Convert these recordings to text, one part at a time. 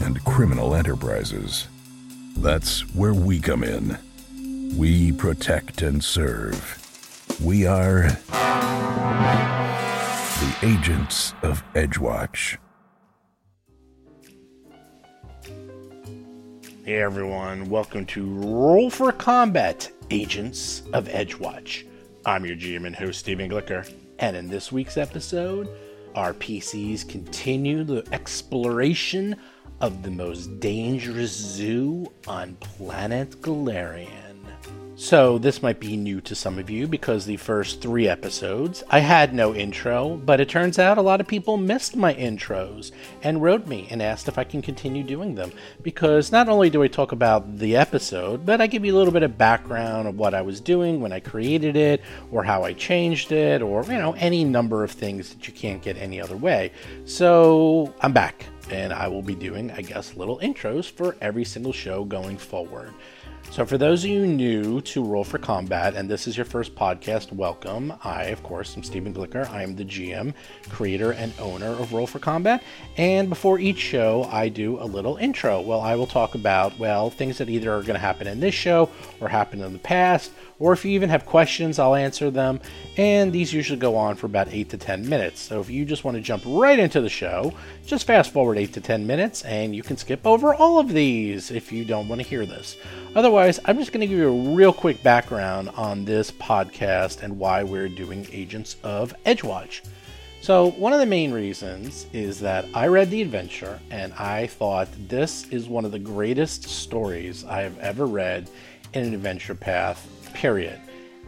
and criminal enterprises. That's where we come in. We protect and serve. We are the agents of Edgewatch. Hey everyone, welcome to Roll for Combat Agents of Edgewatch. I'm your GM and host, Stephen Glicker, and in this week's episode, our PCs continue the exploration of the most dangerous zoo on planet Golarion. So, this might be new to some of you because the first three episodes I had no intro, but it turns out a lot of people missed my intros and wrote me and asked if I can continue doing them. Because not only do I talk about the episode, but I give you a little bit of background of what I was doing when I created it, or how I changed it, or, you know, any number of things that you can't get any other way. So, I'm back and I will be doing, I guess, little intros for every single show going forward. So, for those of you new to Roll for Combat, and this is your first podcast, welcome. I, of course, am Stephen Glicker. I am the GM, creator, and owner of Roll for Combat. And before each show, I do a little intro. Well, I will talk about, well, things that either are going to happen in this show or happen in the past, or if you even have questions, I'll answer them. And these usually go on for about 8 to 10 minutes. So, if you just want to jump right into the show, just fast forward 8 to 10 minutes, and you can skip over all of these if you don't want to hear this. Otherwise, I'm just going to give you a real quick background on this podcast and why we're doing Agents of Edgewatch. So, one of the main reasons is that I read the adventure and I thought this is one of the greatest stories I have ever read in an adventure path, period.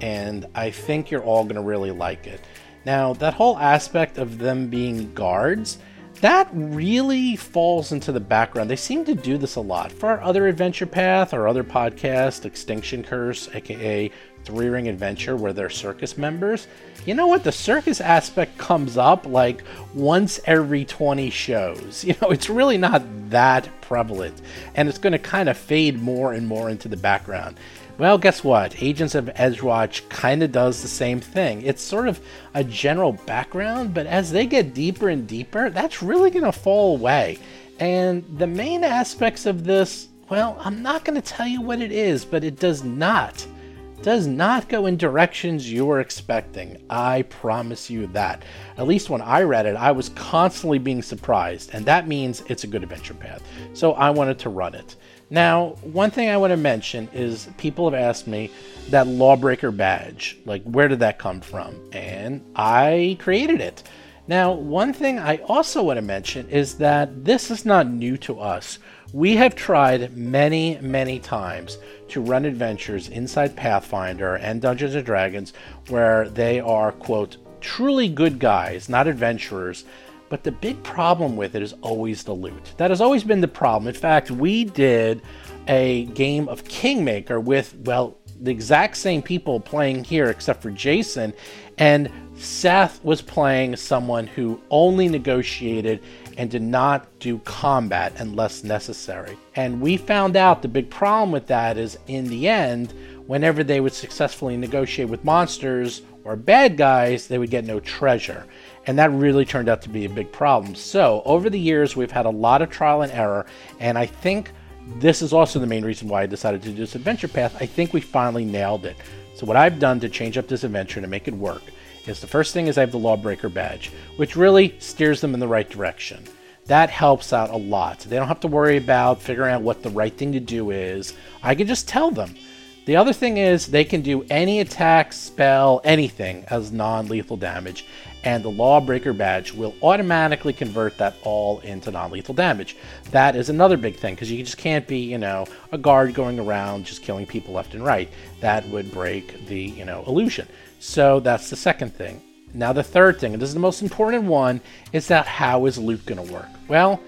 And I think you're all going to really like it. Now, that whole aspect of them being guards that really falls into the background. They seem to do this a lot. For our other Adventure Path, our other podcast, Extinction Curse, aka Three Ring Adventure, where they're circus members, you know what? The circus aspect comes up like once every 20 shows. You know, it's really not that prevalent, and it's going to kind of fade more and more into the background. Well, guess what? Agents of Edgewatch kind of does the same thing. It's sort of a general background, but as they get deeper and deeper, that's really going to fall away. And the main aspects of this, well, I'm not going to tell you what it is, but it does not does not go in directions you were expecting. I promise you that. At least when I read it, I was constantly being surprised, and that means it's a good adventure path. So I wanted to run it. Now, one thing I want to mention is people have asked me that Lawbreaker badge, like where did that come from? And I created it. Now, one thing I also want to mention is that this is not new to us. We have tried many, many times to run adventures inside Pathfinder and Dungeons and Dragons where they are, quote, truly good guys, not adventurers, but the big problem with it is always the loot. That has always been the problem. In fact, we did a game of Kingmaker with, well, the exact same people playing here except for Jason. And Seth was playing someone who only negotiated and did not do combat unless necessary. And we found out the big problem with that is in the end, whenever they would successfully negotiate with monsters or bad guys, they would get no treasure. And that really turned out to be a big problem. So, over the years, we've had a lot of trial and error. And I think this is also the main reason why I decided to do this adventure path. I think we finally nailed it. So, what I've done to change up this adventure to make it work is the first thing is I have the Lawbreaker badge, which really steers them in the right direction. That helps out a lot. They don't have to worry about figuring out what the right thing to do is. I can just tell them. The other thing is they can do any attack, spell, anything as non lethal damage, and the Lawbreaker badge will automatically convert that all into non lethal damage. That is another big thing because you just can't be, you know, a guard going around just killing people left and right. That would break the, you know, illusion. So that's the second thing. Now, the third thing, and this is the most important one, is that how is loot going to work? Well,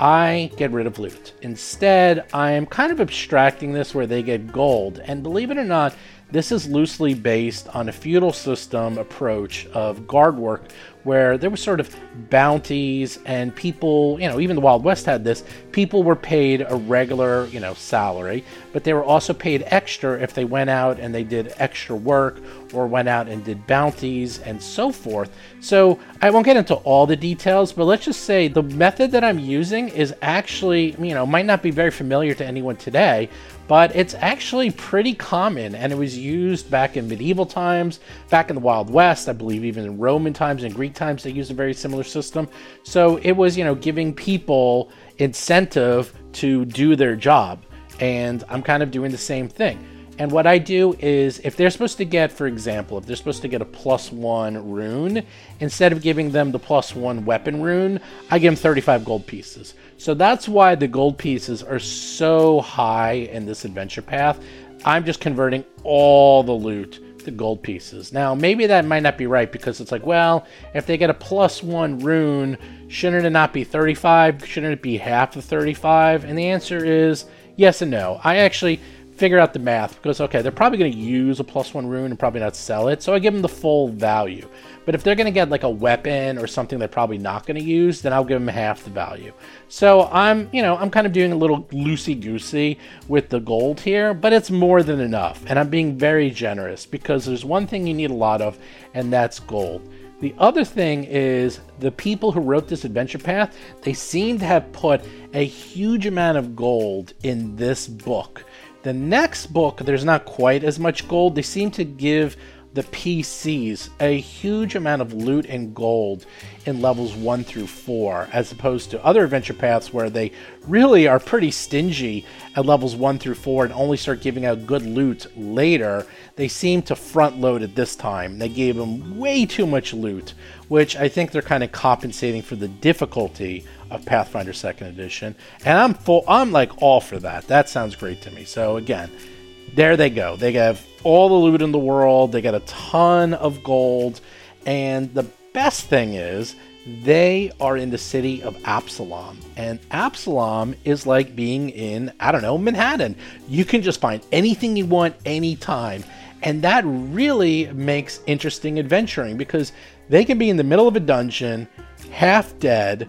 I get rid of loot. Instead, I am kind of abstracting this where they get gold. And believe it or not, this is loosely based on a feudal system approach of guard work where there were sort of bounties and people, you know, even the Wild West had this, people were paid a regular, you know, salary, but they were also paid extra if they went out and they did extra work or went out and did bounties and so forth. So I won't get into all the details, but let's just say the method that I'm using is actually, you know, might not be very familiar to anyone today, but it's actually pretty common and it was used back in medieval times, back in the Wild West, I believe even in Roman times and Greek times they used a very similar system. So it was, you know, giving people incentive to do their job. And I'm kind of doing the same thing. And what I do is, if they're supposed to get, for example, if they're supposed to get a plus one rune, instead of giving them the plus one weapon rune, I give them 35 gold pieces. So that's why the gold pieces are so high in this adventure path. I'm just converting all the loot to gold pieces. Now, maybe that might not be right because it's like, well, if they get a plus one rune, shouldn't it not be 35? Shouldn't it be half of 35? And the answer is yes and no. I actually figure out the math because okay, they're probably going to use a plus one rune and probably not sell it, so I give them the full value. But if they're going to get like a weapon or something they're probably not going to use, then I'll give them half the value. So I'm, you know, I'm kind of doing a little loosey goosey with the gold here, but it's more than enough, and I'm being very generous because there's one thing you need a lot of, and that's gold. The other thing is the people who wrote this adventure path, they seem to have put a huge amount of gold in this book the next book, there's not quite as much gold. They seem to give the PCs a huge amount of loot and gold in levels 1 through 4, as opposed to other adventure paths where they really are pretty stingy at levels 1 through 4 and only start giving out good loot later. They seem to front load it this time. They gave them way too much loot, which I think they're kind of compensating for the difficulty of Pathfinder Second Edition, and I'm full. I'm like all for that. That sounds great to me. So again, there they go. They have all the loot in the world. They got a ton of gold, and the best thing is they are in the city of Absalom. And Absalom is like being in, I don't know, Manhattan. You can just find anything you want anytime. And that really makes interesting adventuring because they can be in the middle of a dungeon, half dead,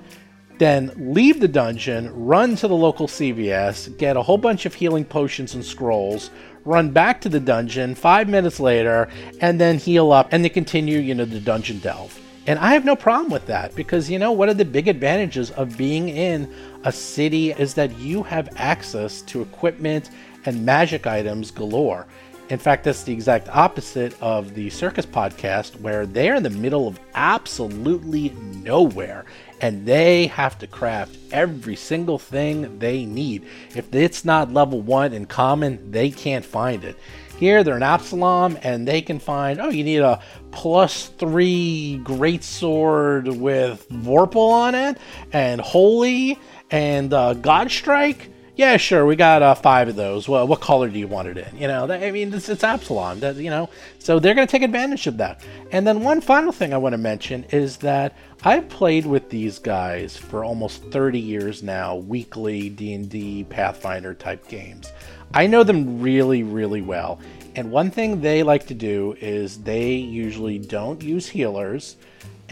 then leave the dungeon, run to the local CVS, get a whole bunch of healing potions and scrolls, run back to the dungeon five minutes later, and then heal up and then continue, you know, the dungeon delve. And I have no problem with that because, you know, one of the big advantages of being in a city is that you have access to equipment and magic items galore. In fact, that's the exact opposite of the Circus podcast, where they're in the middle of absolutely nowhere and they have to craft every single thing they need. If it's not level one in common, they can't find it. Here, they're in Absalom, and they can find, oh, you need a plus three great sword with Vorpal on it, and Holy, and uh, Godstrike yeah, sure, we got uh, five of those. Well, what color do you want it in? You know, I mean, it's, it's that, you know, so they're going to take advantage of that. And then one final thing I want to mention is that I've played with these guys for almost 30 years now, weekly D&D Pathfinder type games. I know them really, really well. And one thing they like to do is they usually don't use healers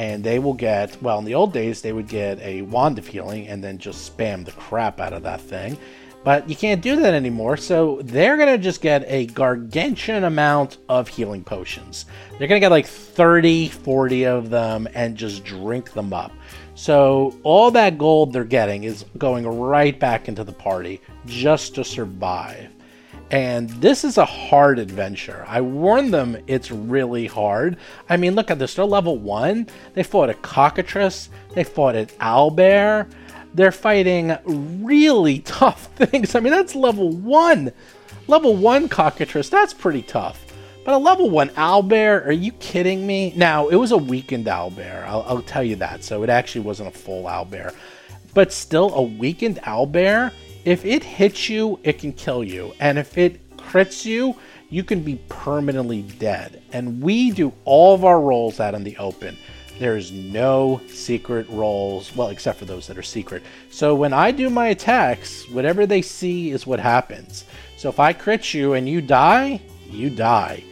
and they will get well in the old days they would get a wand of healing and then just spam the crap out of that thing. But you can't do that anymore so they're going to just get a gargantuan amount of healing potions. They're going to get like 30 40 of them and just drink them up. So all that gold they're getting is going right back into the party just to survive and this is a hard adventure. I warn them it's really hard. I mean, look at this. They're level one. They fought a cockatrice. They fought an owlbear. They're fighting really tough things. I mean, that's level one. Level one cockatrice, that's pretty tough. But a level one owlbear, are you kidding me? Now, it was a weakened owlbear. I'll, I'll tell you that. So it actually wasn't a full owlbear. But still, a weakened owlbear if it hits you, it can kill you. And if it crits you, you can be permanently dead. And we do all of our rolls out in the open. There's no secret rolls, well, except for those that are secret. So when I do my attacks, whatever they see is what happens. So if I crit you and you die, you die.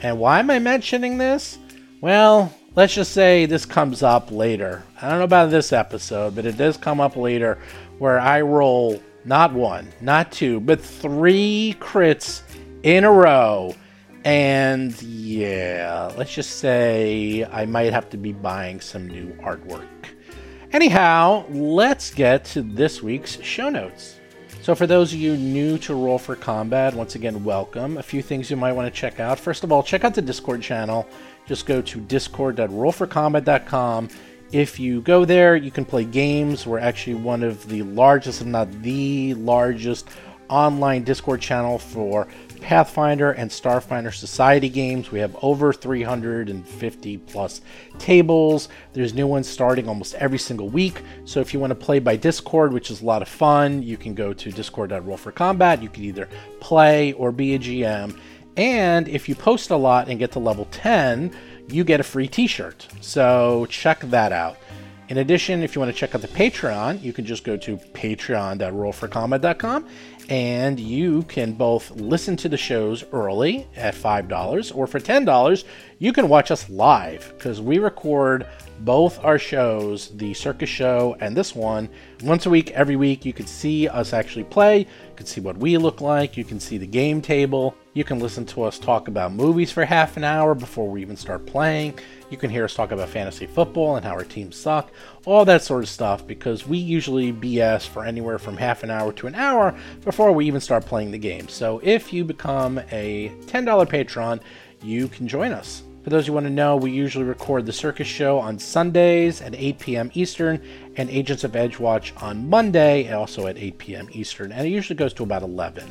And why am I mentioning this? Well, let's just say this comes up later. I don't know about this episode, but it does come up later where I roll not one, not two, but three crits in a row and yeah, let's just say I might have to be buying some new artwork. Anyhow, let's get to this week's show notes. So, for those of you new to Roll for Combat, once again, welcome. A few things you might want to check out. First of all, check out the Discord channel. Just go to discord.rollforcombat.com. If you go there, you can play games. We're actually one of the largest, if not the largest, online Discord channel for Pathfinder and Starfinder Society games. We have over 350 plus tables. There's new ones starting almost every single week. So if you want to play by Discord, which is a lot of fun, you can go to discord.rollforcombat. You can either play or be a GM. And if you post a lot and get to level 10, you get a free t shirt. So check that out. In addition, if you want to check out the Patreon, you can just go to patreon.rollforcombat.com and you can both listen to the shows early at $5 or for $10 you can watch us live because we record both our shows the circus show and this one once a week every week you can see us actually play you can see what we look like you can see the game table you can listen to us talk about movies for half an hour before we even start playing you can hear us talk about fantasy football and how our teams suck, all that sort of stuff, because we usually BS for anywhere from half an hour to an hour before we even start playing the game. So if you become a $10 patron, you can join us. For those who want to know, we usually record the circus show on Sundays at 8 p.m. Eastern and Agents of Edge Watch on Monday, also at 8 p.m. Eastern, and it usually goes to about 11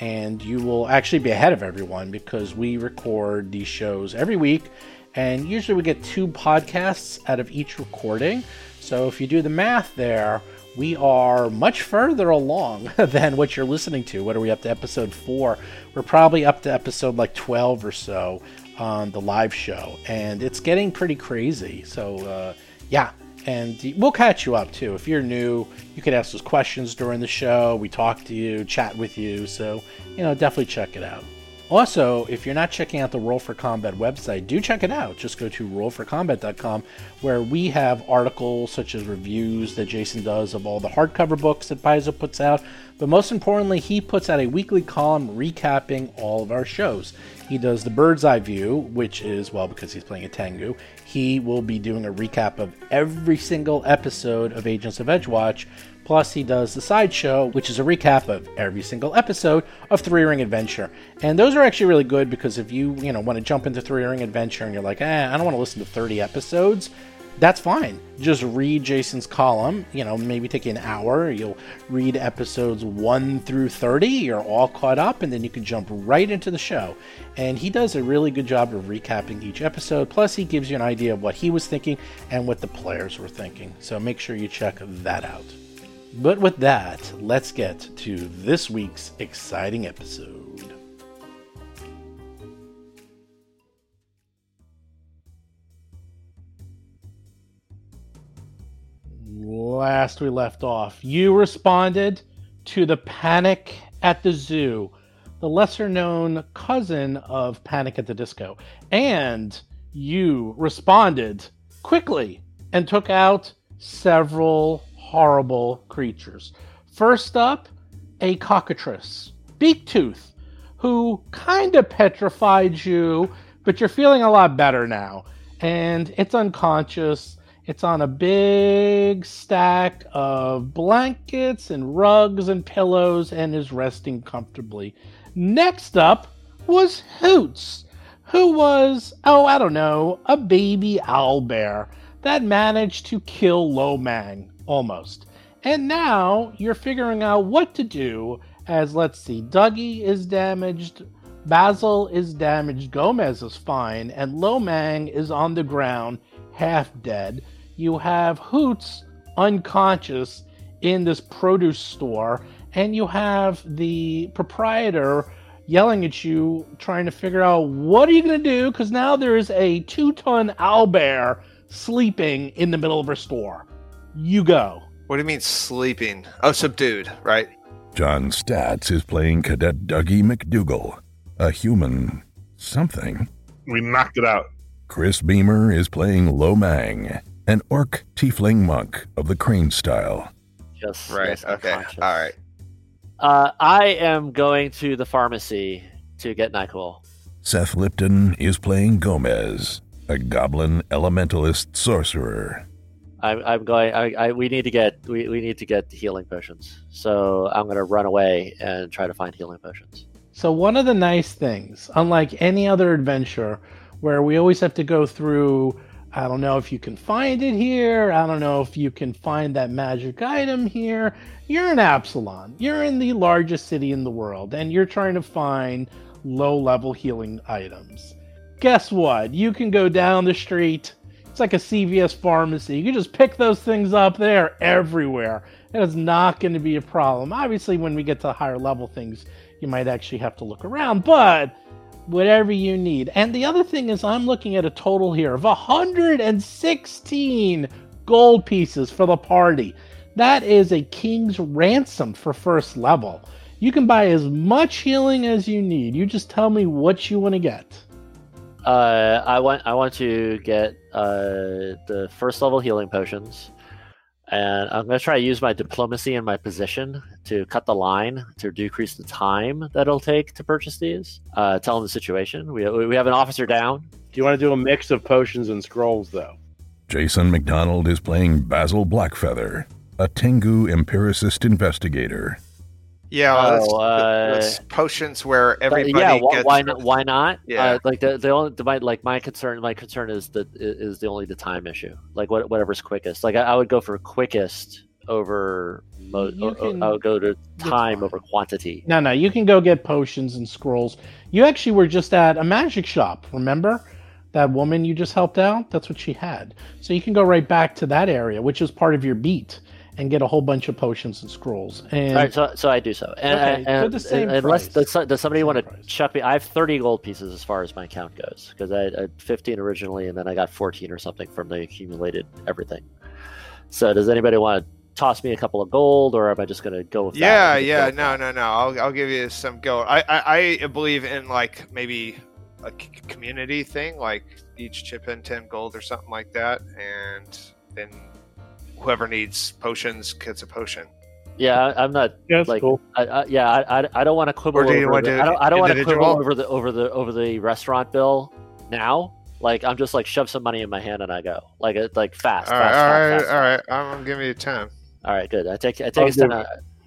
and you will actually be ahead of everyone because we record these shows every week and usually we get two podcasts out of each recording. So if you do the math there, we are much further along than what you're listening to. What are we up to episode four? We're probably up to episode like 12 or so on the live show, and it's getting pretty crazy. So, uh, yeah, and we'll catch you up too. If you're new, you can ask us questions during the show. We talk to you, chat with you. So, you know, definitely check it out. Also, if you're not checking out the Roll for Combat website, do check it out. Just go to rollforcombat.com where we have articles such as reviews that Jason does of all the hardcover books that Paizo puts out. But most importantly, he puts out a weekly column recapping all of our shows. He does the bird's eye view, which is, well, because he's playing a Tengu, he will be doing a recap of every single episode of Agents of Edgewatch Plus, he does the sideshow, which is a recap of every single episode of Three Ring Adventure. And those are actually really good because if you, you know, want to jump into Three Ring Adventure and you're like, eh, I don't want to listen to 30 episodes, that's fine. Just read Jason's column, you know, maybe take an hour. You'll read episodes 1 through 30. You're all caught up, and then you can jump right into the show. And he does a really good job of recapping each episode. Plus, he gives you an idea of what he was thinking and what the players were thinking. So make sure you check that out. But with that, let's get to this week's exciting episode. Last we left off, you responded to the Panic at the Zoo, the lesser known cousin of Panic at the Disco. And you responded quickly and took out several horrible creatures. First up, a cockatrice, Beaktooth, who kind of petrified you, but you're feeling a lot better now. And it's unconscious. It's on a big stack of blankets and rugs and pillows and is resting comfortably. Next up was Hoots, who was, oh, I don't know, a baby owl bear that managed to kill Lomang almost. And now you're figuring out what to do as let's see, Dougie is damaged, Basil is damaged, Gomez is fine, and Lomang is on the ground, half dead. You have Hoots unconscious in this produce store, and you have the proprietor yelling at you, trying to figure out what are you going to do because now there is a two ton owlbear sleeping in the middle of her store. You go. What do you mean sleeping? Oh, subdued, right? John Staats is playing Cadet Dougie McDougal, a human something. We knocked it out. Chris Beamer is playing Lomang, an orc tiefling monk of the crane style. Yes. Right. okay. All right. Uh, I am going to the pharmacy to get Nyquil. Seth Lipton is playing Gomez, a goblin elementalist sorcerer. I'm, I'm going. I, I, we need to get we, we need to get healing potions. So I'm going to run away and try to find healing potions. So, one of the nice things, unlike any other adventure where we always have to go through, I don't know if you can find it here, I don't know if you can find that magic item here. You're in Absalom. You're in the largest city in the world, and you're trying to find low level healing items. Guess what? You can go down the street. It's like a CVS pharmacy. You can just pick those things up there everywhere. It is not going to be a problem. Obviously, when we get to higher level things, you might actually have to look around, but whatever you need. And the other thing is, I'm looking at a total here of 116 gold pieces for the party. That is a king's ransom for first level. You can buy as much healing as you need. You just tell me what you want to get. Uh, I want I want to get uh, the first level healing potions, and I'm going to try to use my diplomacy and my position to cut the line to decrease the time that it'll take to purchase these. Uh, tell them the situation. We we have an officer down. Do you want to do a mix of potions and scrolls, though? Jason McDonald is playing Basil Blackfeather, a Tengu empiricist investigator. Yeah. Oh, let's, uh, let's potions where everybody yeah, wh- gets. why not? Why not? Yeah. Uh, like the the only the, my like my concern my concern is that is the only the time issue. Like what whatever's quickest. Like I, I would go for quickest over. Mo- You o- o- can- I would go to time over quantity. No, no, you can go get potions and scrolls. You actually were just at a magic shop, remember? That woman you just helped out? That's what she had. So you can go right back to that area, which is part of your beat, and get a whole bunch of potions and scrolls. And All right, so so I do so. And, Okay, and, they're the same unless price. does, does somebody want to price. chuck me? I have thirty gold pieces as far as my count goes because I, I had fifteen originally, and then I got fourteen or something from the accumulated everything. So does anybody want to toss me a couple of gold, or am I just going to go with that Yeah, and yeah, no, no, no. I'll, I'll give you some gold. I, I, I believe in like maybe a c- community thing, like each chip in ten gold or something like that, and then whoever needs potions gets a potion. Yeah, I, I'm not Yeah, that's like cool. I, I, yeah, I, I, I don't want to quibble Or do you over. want The, to I don't, I don't want to quibble over the over the over the restaurant bill now. Like I'm just like shove some money in my hand and I go like it like fast. All fast, right, all fast, right, fast, all right. I'm gonna give you ten. All right, good. I take I take I'll a ten. all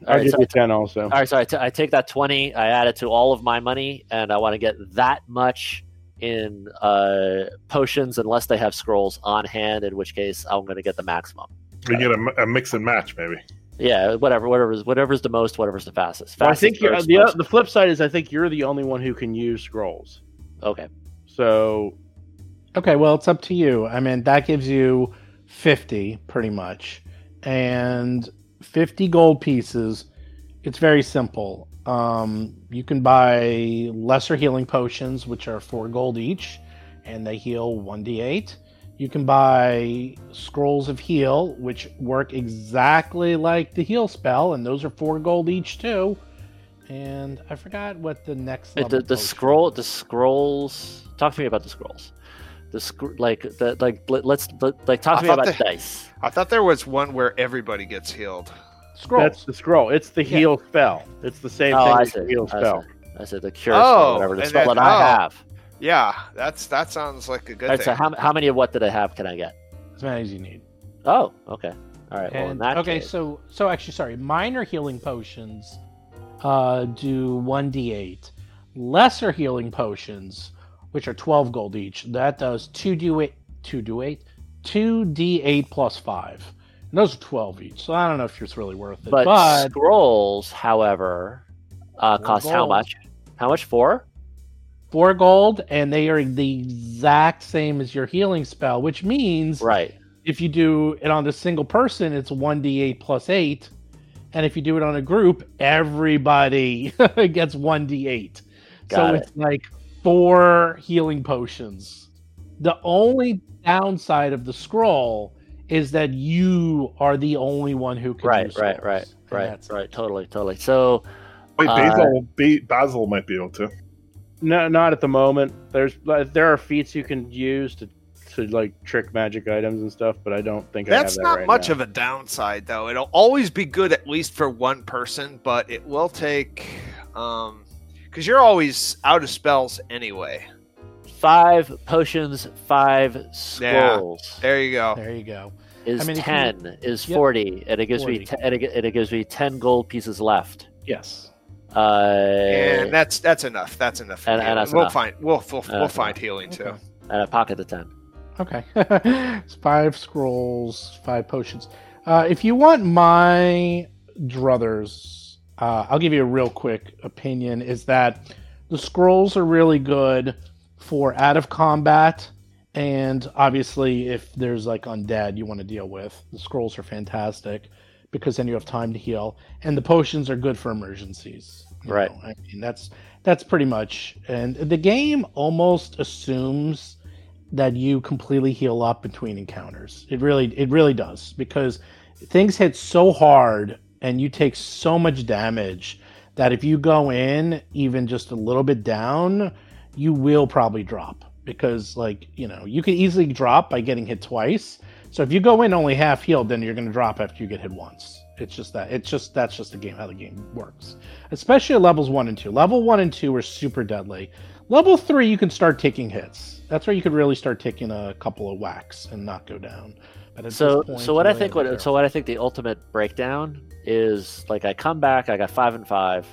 I'll right, give so, you ten also. all right, so I, t- I take that twenty. I add it to all of my money, and I want to get that much in uh, potions, unless they have scrolls on hand. In which case, I'm going to get the maximum. We get a, a mix and match, maybe. Yeah, whatever, whatever's whatever's the most, whatever's the fastest. Well, I think you're, first, the most- the flip side is I think you're the only one who can use scrolls. okay. So Okay, well, it's up to you. I mean, that gives you 50 pretty much. And 50 gold pieces. It's very simple. Um, you can buy lesser healing potions, which are 4 gold each, and they heal 1d8. You can buy scrolls of heal, which work exactly like the heal spell, and those are 4 gold each too. And I forgot what the next level the, the scroll, the scrolls. Talk to me about the scrolls. The sc- like the like let, let's let, like talk I to me about they- dice. I thought there was one where everybody gets healed. Scroll. that's the scroll. It's the Yeah. heal spell. It's the same Oh, thing I as see. the heal I spell. see. I said the cure Oh, spell, whatever the and spell then- that I oh. have. Yeah, that's that sounds like a good All right, thing. so how, how many of what did I have can I get? as many as you need. Oh, okay. All right. well, in And- that okay, case, so so actually, sorry, minor healing potions uh, do one d8. Lesser healing potions, which are twelve gold each, that does two d eight, two d eight, two d8 plus five. And those are twelve each. So I don't know if it's really worth it. but, But, scrolls, however, uh, Four cost how much? How much? Four? Four gold, and they are the exact same as your healing spell, which means Right. if you do it on a single person, it's 1d8 plus 8. And if you do it on a group, everybody gets 1d8. so Got it's like four healing potions. The only downside of the scroll is that you are the only one who can Right, use right, scrolls. right, right, that's- right. Totally, totally. So Wait, Uh, Basil, ba- Basil might be able to. No, not at the moment. There's there are feats you can use to to like trick magic items and stuff, but I don't think That's I have that not right much now. of a downside, though. It'll always be good, at least for one person, but it will take. um Because you're always out of spells anyway. five potions, five scrolls There you go. There you go. is I mean, if you- ten, is Yep. forty, and it gives 40. me te- and it, and it gives me ten gold pieces left. Yes. Uh, And that's that's enough. That's enough. And- and that's we'll enough. find we'll we'll, we'll That's find healing too. Okay. and I pocket the ten. Okay. it's five scrolls, five potions. Uh, if you want my druthers, uh, I'll give you a real quick opinion. Is that the scrolls are really good for out of combat, and obviously if there's like undead you want to deal with, the scrolls are fantastic because then you have time to heal, and the potions are good for emergencies. Right. know. I mean that's that's pretty much, and the game almost assumes that you completely heal up between encounters. It really it really does because things hit so hard and you take so much damage that if you go in even just a little bit down, you will probably drop because like, you know, you can easily drop by getting hit twice. So if you go in only half healed, then you're going to drop after you get hit once. It's just that. It's just that's just the game how the game works. Especially at levels 1 and 2. Level 1 and 2 are super deadly. Level 3 you can start taking hits. That's where you could really start taking a couple of whacks and not go down. So, point, so what I think what so what I think the ultimate breakdown is like I come back, I got five and five.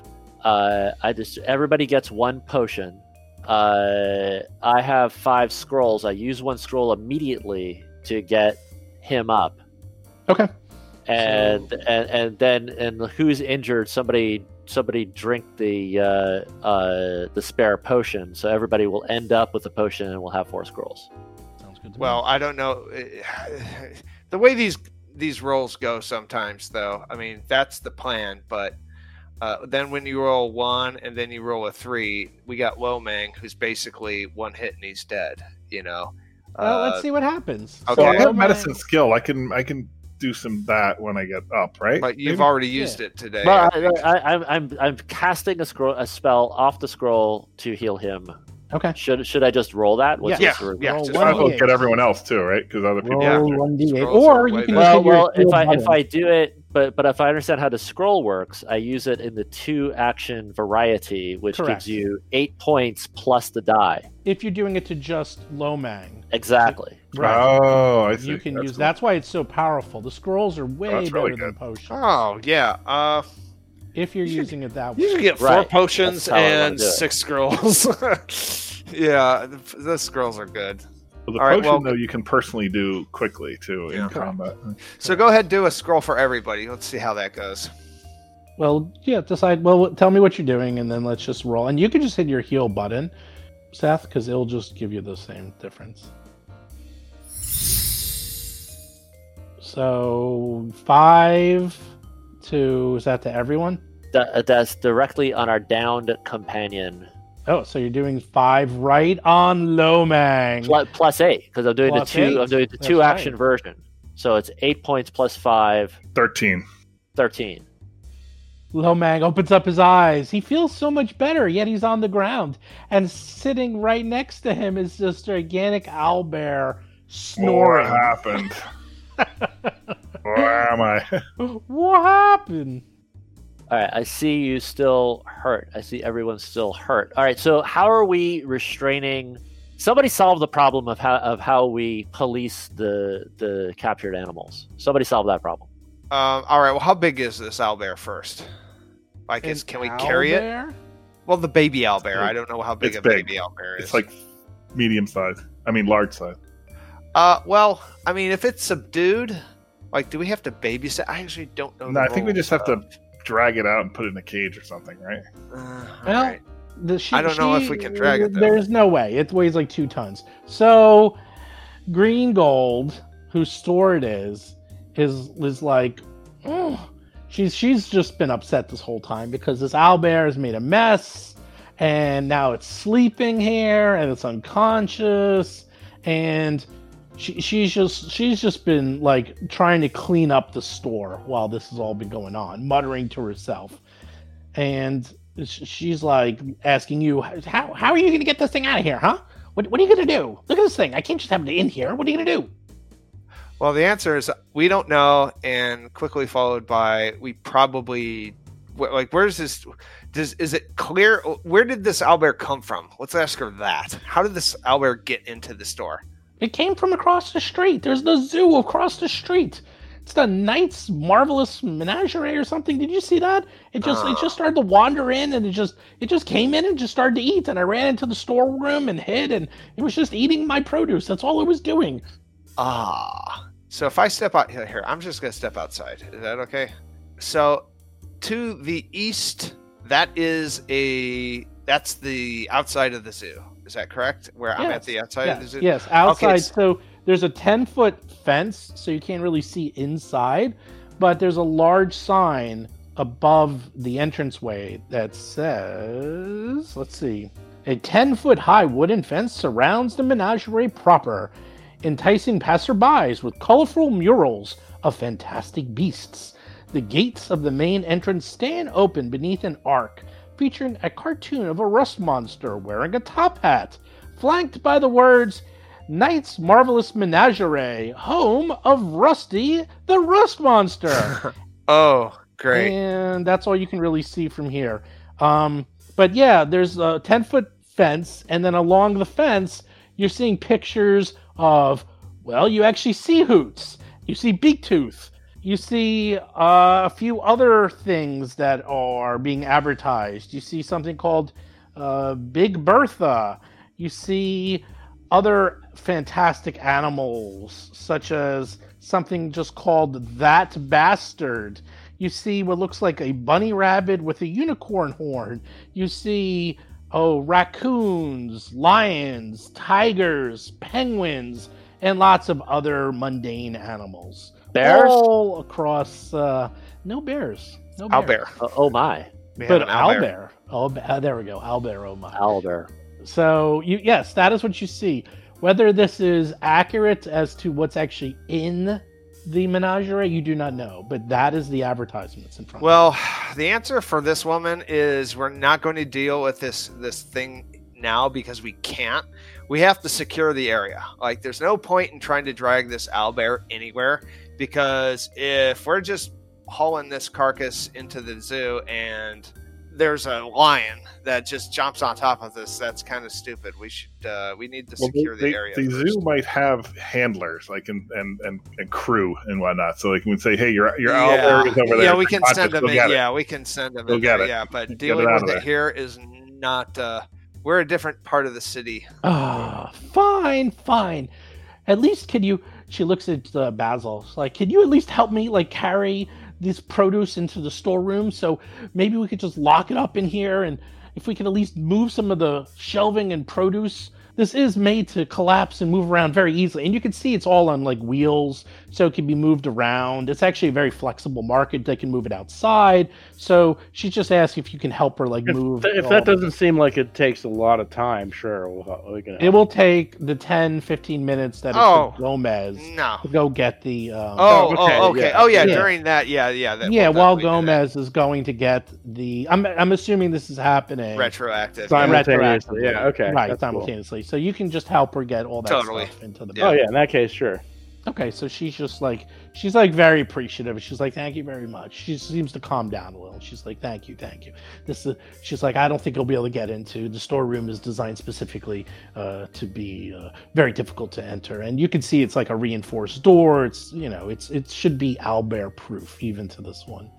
Uh, I just everybody gets one potion. Uh, I have five scrolls. I use one scroll immediately to get him up, Okay. and and and then and who's injured? Somebody somebody drink the uh, uh, the spare potion, so everybody will end up with a potion and we'll have four scrolls. Sounds good to Well, I don't know the way these these rolls go sometimes though. I mean, that's the plan, but uh, then when you roll one and then you roll a three, we got Lomang who's basically one hit and he's dead. You know. Me. Well, Uh, let's see what happens. okay. So I have medicine skill. I can I can do some that when I get up, right? But you've Maybe? already used it today. Well, I I, think. I, I'm I'm I'm casting a scroll a spell off the scroll to heal him. Okay. Should should I just roll that? What's Yeah, the- yeah, Roll just one Might as well d8. get everyone else too, right? Because other people. Roll Yeah. have to. one d8, Scrolls or you can better. just Well, well, if heal I if. I do it, but but if I understand how the scroll works, I use it in the two action variety, which Correct. gives you eight points plus the die. if you're doing it to just Lomang, Exactly. Oh, I see. you can That's use. cool. That's why it's so powerful. The scrolls are way that's better really than good. potions. Oh yeah. Uh, if you're You should- using it that way. you way. can get four Right. potions That's how I wanna and six scrolls. yeah, the, the scrolls are good. Well, the All right, potion well- though you can personally do quickly too Yeah. in combat. So go ahead, do a scroll for everybody. Let's see how that goes. Well, yeah, decide. Well, tell me what you're doing, and then let's just roll. And you can just hit your heal button, Seth, because it'll just give you the same difference. So five to is that to everyone? That, that's directly on our downed companion. Oh, so you're doing five right on Lomang. Plus, plus eight because I'm doing Plus the two. eight. I'm doing the That's two action right. version. So it's eight points plus five, Thirteen. 13. Lomang opens up his eyes. He feels so much better, yet he's on the ground. And sitting right next to him is this gigantic owlbear snoring. What happened? Where am I? what happened? All right, I see you still hurt. I see everyone's still hurt. All right, so how are we restraining? Somebody solve the problem of how of how we police the the captured animals. Somebody solve that problem. Um, all right. Well, how big is this owlbear first? Like, is, can we carry it? Well, the baby owlbear. big. I don't know how big It's a big. baby owlbear is. It's like medium size. I mean, large size. uh, well, I mean, if it's subdued, like, do we have to babysit? I actually don't know. No, the I think we just have to of- drag it out and put it in a cage or something, right? Uh, Well, right. The, she, I don't know if we can drag it, though. There's no way. It weighs like two tons. So, Green Gold, whose store it is, is is like, oh, she's she's just been upset this whole time because this owlbear has made a mess, and now it's sleeping here and it's unconscious, and she, she's just she's just been like trying to clean up the store while this has all been going on, muttering to herself, and she's like asking you, "How how are you going to get this thing out of here, huh? What what are you going to do? Look at this thing. I can't just have it in here. What are you going to do?" Well, the answer is we don't know, and quickly followed by we probably like. Where's this? Does is it clear? Where did this owlbear come from? Let's ask her that. How did this owlbear get into the store? It came from across the street. There's the zoo across the street. It's the Knight's Marvelous Menagerie or something. Did you see that? It just it just started to wander in and it just it just came in and just started to eat and I ran into the storeroom and hid and it was just eating my produce. That's all it was doing. Ah. So if I step out here, here, I'm just gonna step outside. Is that okay? So to the east, that is a that's the outside of the zoo. Is that correct? Where I'm at the outside Yes, zoo. yes, outside. s- So there's a 10 foot fence, so you can't really see inside, but there's a large sign above the entranceway that says, let's see, a 10 foot high wooden fence surrounds the menagerie proper, enticing passerbys with colorful murals of fantastic beasts. The gates of the main entrance stand open beneath an arc, featuring a cartoon of a rust monster wearing a top hat, flanked by the words Knight's Marvelous Menagerie, home of Rusty the Rust Monster. Oh, great. and that's all you can really see from here. Um, but yeah, there's a 10 foot fence, and then along the fence, you're seeing pictures of, well, you actually see Hoots, you see Big Tooth, you see uh, a few other things that are being advertised. You see something called uh, Big Bertha. You see other fantastic animals, such as something just called That Bastard. You see what looks like a bunny rabbit with a unicorn horn. You see, oh, raccoons, lions, tigers, penguins, and lots of other mundane animals. Bears? All across, uh, no bears. No bears. Owlbear. Oh, oh my, We have But an owlbear. owlbear. Oh, uh, there we go. Owlbear, oh my. owlbear. So you yes, that is what you see. Whether this is accurate as to what's actually in the menagerie, you do not know, but that is the advertisements in front. Well, the answer for this woman is we're not going to deal with this this thing now because we can't. We have to secure the area. Like, there's no point in trying to drag this owlbear anywhere because if we're just hauling this carcass into the zoo and there's a lion that just jumps on top of this, that's kind of stupid. We should uh, we need to Well, secure the area. The first. zoo might have handlers, like and and and, and crew and whatnot. So like we can say, hey, your your yeah. owl is over there. Yeah, we can Conscious, send them go in. Yeah, we can send them Go in. get there, it. Yeah, but Get dealing it with it there. here is not. Uh, we're a different part of the city. Ah, fine, fine. At least can you? She looks at uh, Basil. She's like, can you at least help me like carry this produce into the storeroom? So maybe we could just lock it up in here, and if we could at least move some of the shelving and produce. This is made to collapse and move around very easily, and you can see it's all on like wheels, so it can be moved around. It's actually a very flexible market. They can move it outside. So she just asked if you can help her like If, move. if that doesn't seem like it takes a lot of time, sure, we'll, we can. It will take the 10, 15 minutes that it Oh. took Gomez No. to go get the. Um, Oh, okay, oh, okay. yeah. Oh, yeah, Yeah. During that, yeah, yeah. That, yeah, we'll while definitely do that. Gomez is going to get the. I'm, I'm assuming this is happening. retroactive. Simon- yeah. simultaneously. Yeah, okay. Right, that's cool. simultaneously. So you can just help her get all that Totally. stuff into the. Yeah. Oh yeah, in that case, sure. Okay, so she's just like she's like very appreciative. She's like, "Thank you very much." She seems to calm down a little. She's like, "Thank you, thank you." This is she's like, "I don't think you'll be able to get into the storeroom is designed specifically uh, to be uh, very difficult to enter, and you can see it's like a reinforced door. It's you know, it's it should be owlbear proof even to this one."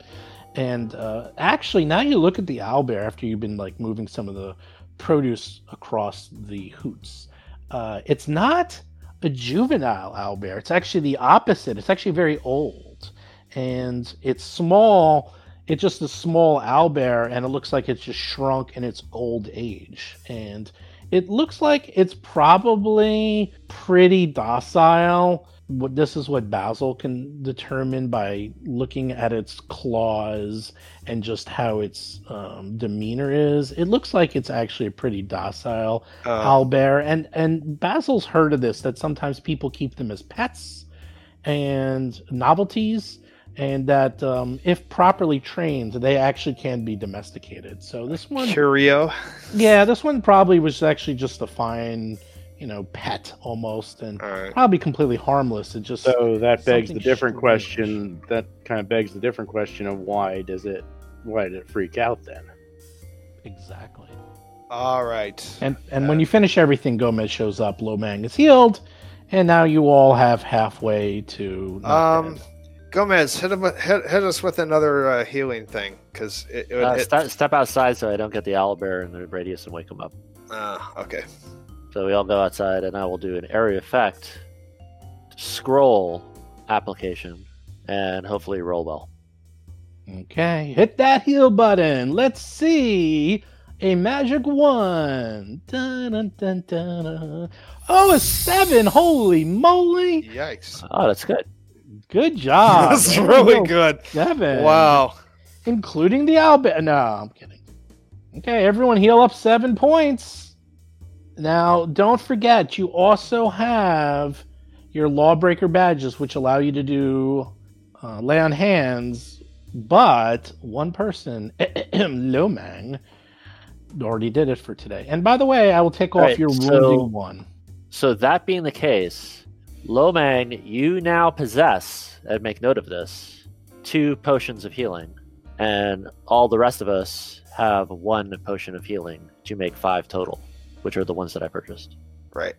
And uh, actually, now you look at the owlbear after you've been like moving some of the produce across the hoots. Uh, it's not a juvenile owlbear. It's actually the opposite. It's actually very old, and it's small. It's just a small owlbear, and it looks like it's just shrunk in its old age. And it looks like it's probably pretty docile, what this is what Basil can determine by looking at its claws and just how its um, demeanor is. It looks like it's actually a pretty docile Uh, owlbear, and and Basil's heard of this that sometimes people keep them as pets and novelties, and that um, if properly trained, they actually can be domesticated. So this one, Curio. yeah, this one probably was actually just a fine, you know, pet almost, and All right. probably completely harmless. It just So that begs the different strange. question. That kind of begs the different question of why does it, why did it freak out then? exactly. All right. And and when you finish everything, Gomez shows up. Lomang is healed, and now you all have halfway to. Um, dead. Gomez, hit him. Hit, hit us with another uh, healing thing, because it. it, Uh, it step, step outside so I don't get the owlbear in the radius and wake him up. uh, okay. So we all go outside, and I will do an area effect scroll application, and hopefully roll well. Okay, hit that heal button. Let's see. A magic one. Dun, dun, dun, dun, dun. Oh, a seven. Holy moly. Yikes. Oh, that's good. Good job. That's There really go. good. Seven. Wow. Including the owlbear. No, I'm kidding. Okay, everyone heal up seven points. Now, don't forget, you also have your Lawbreaker badges, which allow you to do uh, lay on hands, but one person, Lomang, already did it for today. And by the way, I will take off Right, your so- wounding one. So that being the case, Lomang, you now possess, and make note of this, two potions of healing, and all the rest of us have one potion of healing to make five total, which are the ones that I purchased. Right.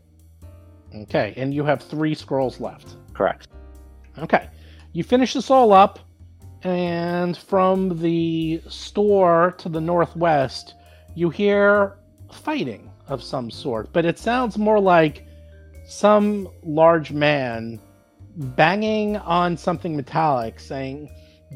Okay, and you have three scrolls left. Correct. Okay. You finish this all up, and from the store to the northwest, you hear fighting of some sort, but it sounds more like some large man banging on something metallic saying,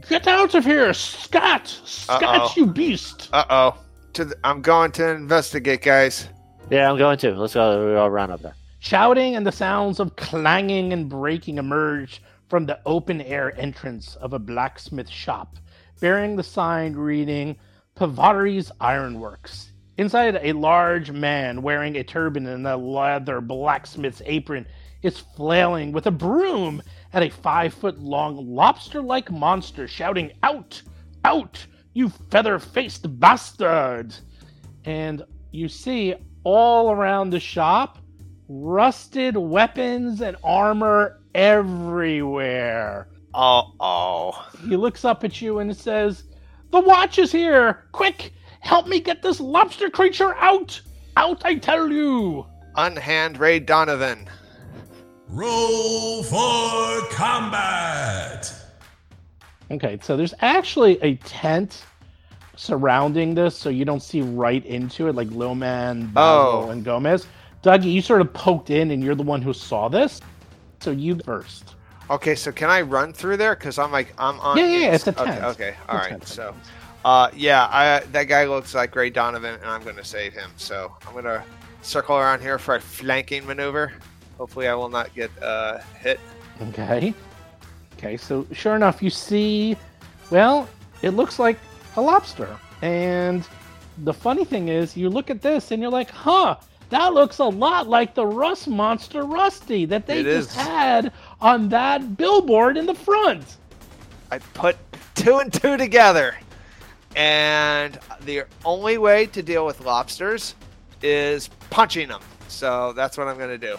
Get out of here, Scott! Scott, Uh-oh. you beast! Uh oh. To the, I'm going to investigate, guys. Yeah, I'm going to. Let's go. We all run up there. Shouting and the sounds of clanging and breaking emerge from the open air entrance of a blacksmith shop, bearing the sign reading Pavari's Ironworks. Inside, a large man wearing a turban and a leather blacksmith's apron is flailing with a broom at a five foot long lobster like monster, shouting, Out! Out! You feather faced bastard! And you see all around the shop rusted weapons and armor everywhere. Oh, oh. He looks up at you and says, The watch is here! Quick! Help me get this lobster creature out! Out, I tell you! Unhand Ray Donovan. Roll for combat. Okay, so there's actually a tent surrounding this so you don't see right into it, like Lilman, Basil, Oh. and Gomez. Dougie, you sort of poked in and you're the one who saw this. So you first. Okay, so can I run through there? Because I'm like, I'm on. Yeah, yeah, yeah, it's a okay, tent. Okay, all It's right. So, uh, yeah, I, that guy looks like Ray Donovan, and I'm going to save him. So I'm going to circle around here for a flanking maneuver. Hopefully, I will not get uh, hit. Okay. Okay, so sure enough, you see, well, it looks like a lobster. And the funny thing is, you look at this and you're like, huh, that looks a lot like the Rust Monster Rusty that they It just is. had on that billboard in the front. I put two and two together, and the only way to deal with lobsters is punching them. So that's what I'm going to do.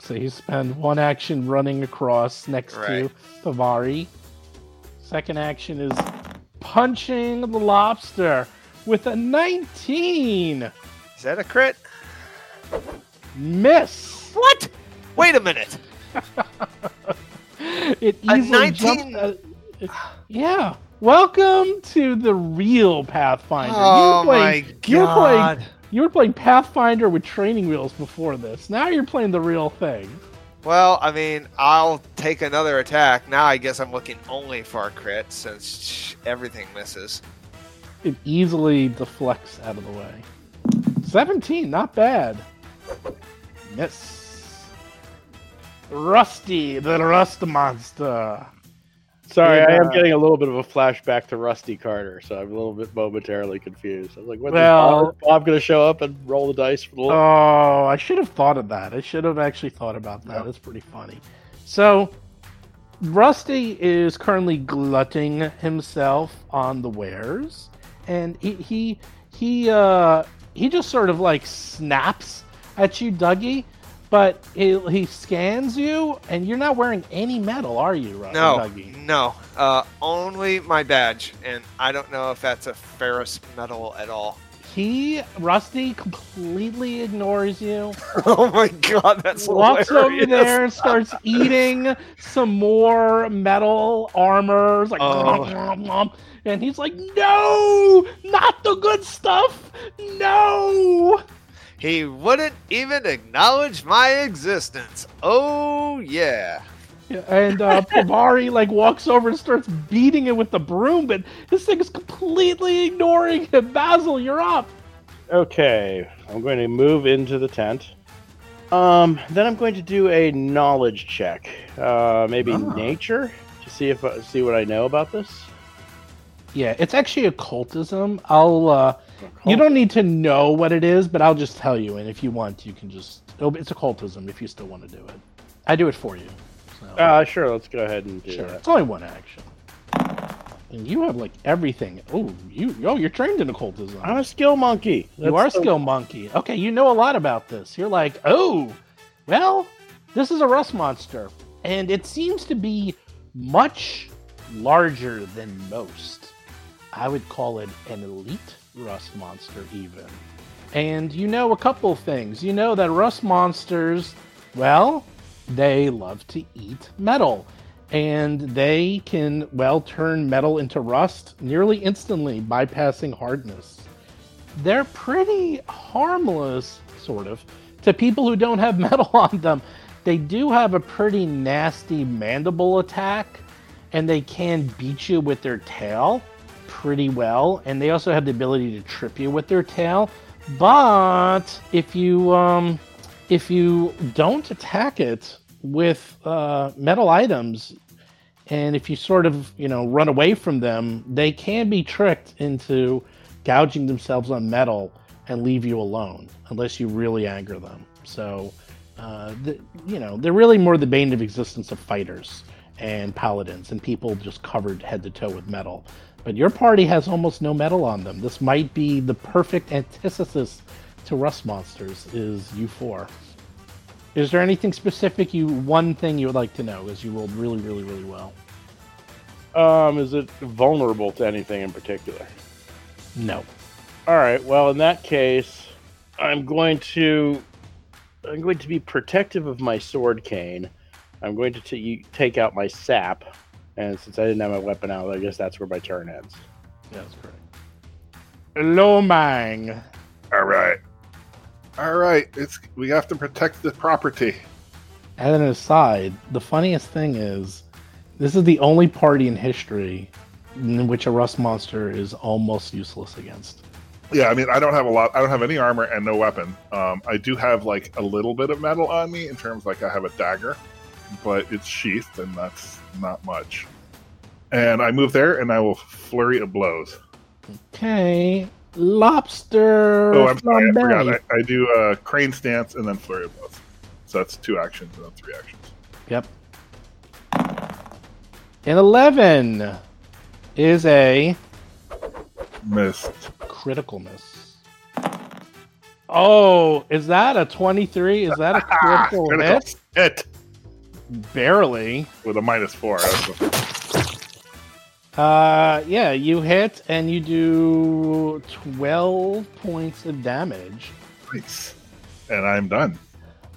So you spend one action running across next Right. to Pavari. Second action is punching the lobster with a 19. Is that a crit? Miss. What? Wait a minute. It A easily jumped 19? it- yeah. Welcome to the real Pathfinder. Oh you were playing, my You were playing, God. you were playing Pathfinder with training wheels before this. Now you're playing the real thing. Well, I mean, I'll take another attack. Now I guess I'm looking only for a crit since everything misses. It easily deflects out of the way. 17, not bad. Miss. Rusty, the rust monster. Sorry, I am getting a little bit of a flashback to Rusty Carter, so I'm a little bit momentarily confused. I'm like, what Well- is Bob, going to show up and roll the dice for the little Oh, I should have thought of that. I should have actually thought about that. That's pretty funny. So, Rusty is currently glutting himself on the wares, and he he he uh he just sort of like snaps at you, Dougie. But he, he scans you, and you're not wearing any metal, are you, Ru- No, Dougie? no, uh, only my badge, and I don't know if that's a ferrous metal at all. He Rusty completely ignores you. oh my god, that's walks over hilarious. there and starts eating some more metal armor. It's like, Oh. "Nom, nom, nom." and he's like, "No, not the good stuff. No." He wouldn't even acknowledge my existence. Oh yeah. Yeah, And uh, Pavari like walks over and starts beating it with the broom, but this thing is completely ignoring him. Basil, you're up. Okay, I'm going to move into the tent. Um, then I'm going to do a knowledge check. Uh, maybe Ah. nature to see if uh, see what I know about this. Yeah, it's actually occultism. I'll. uh You don't need to know what it is, but I'll just tell you, and if you want, you can just. It's occultism if you still want to do it. I do it for you. So. Uh, sure. Let's go ahead and do Sure. that. It's only one action. And you have like everything. Oh, you oh, you're trained in occultism. I'm a skill monkey. you are a That's skill monkey. Okay, you know a lot about this. You're like, oh, well, this is a rust monster, and it seems to be much larger than most. I would call it an elite rust monster, even. And you know a couple things. You know that rust monsters, well, they love to eat metal. And they can, well, turn metal into rust nearly instantly, bypassing hardness. They're pretty harmless, sort of, to people who don't have metal on them. They do have a pretty nasty mandible attack, and they can beat you with their tail pretty well. And they also have the ability to trip you with their tail. But if you um, if you don't attack it with uh, metal items, and if you sort of you know run away from them, they can be tricked into gouging themselves on metal and leave you alone unless you really anger them. So, uh, the, you know, they're really more the bane of existence of fighters and paladins and people just covered head to toe with metal. But your party has almost no metal on them. This might be the perfect antithesis to rust monsters. Is you four? Is there anything specific you one thing you would like to know? As you rolled really, really, really well. Um, is it vulnerable to anything in particular? No. All right. Well, in that case, I'm going to I'm going to be protective of my sword cane. I'm going to t- take out my sap, and since I didn't have my weapon out, I guess that's where my turn ends. Yeah, that's correct. Lomang. All right. All right. It's we have to protect the property. And an aside, the funniest thing is, this is the only party in history in which a rust monster is almost useless against. Yeah, I mean, I don't have a lot. I don't have any armor and no weapon. Um, I do have like a little bit of metal on me in terms like I have a dagger, but it's sheathed and that's not much. And I move there and I will flurry of blows. Okay, lobster. Oh, I'm sorry, I forgot. I, I do a crane stance and then flurry of blows. So that's two actions and then three actions. Yep. An eleven is a Missed. critical miss. Oh, is that a twenty-three? Is that a critical hit? Hit Barely. with a minus four. Uh, yeah, you hit and you do 12 points of damage. Nice. And I'm done.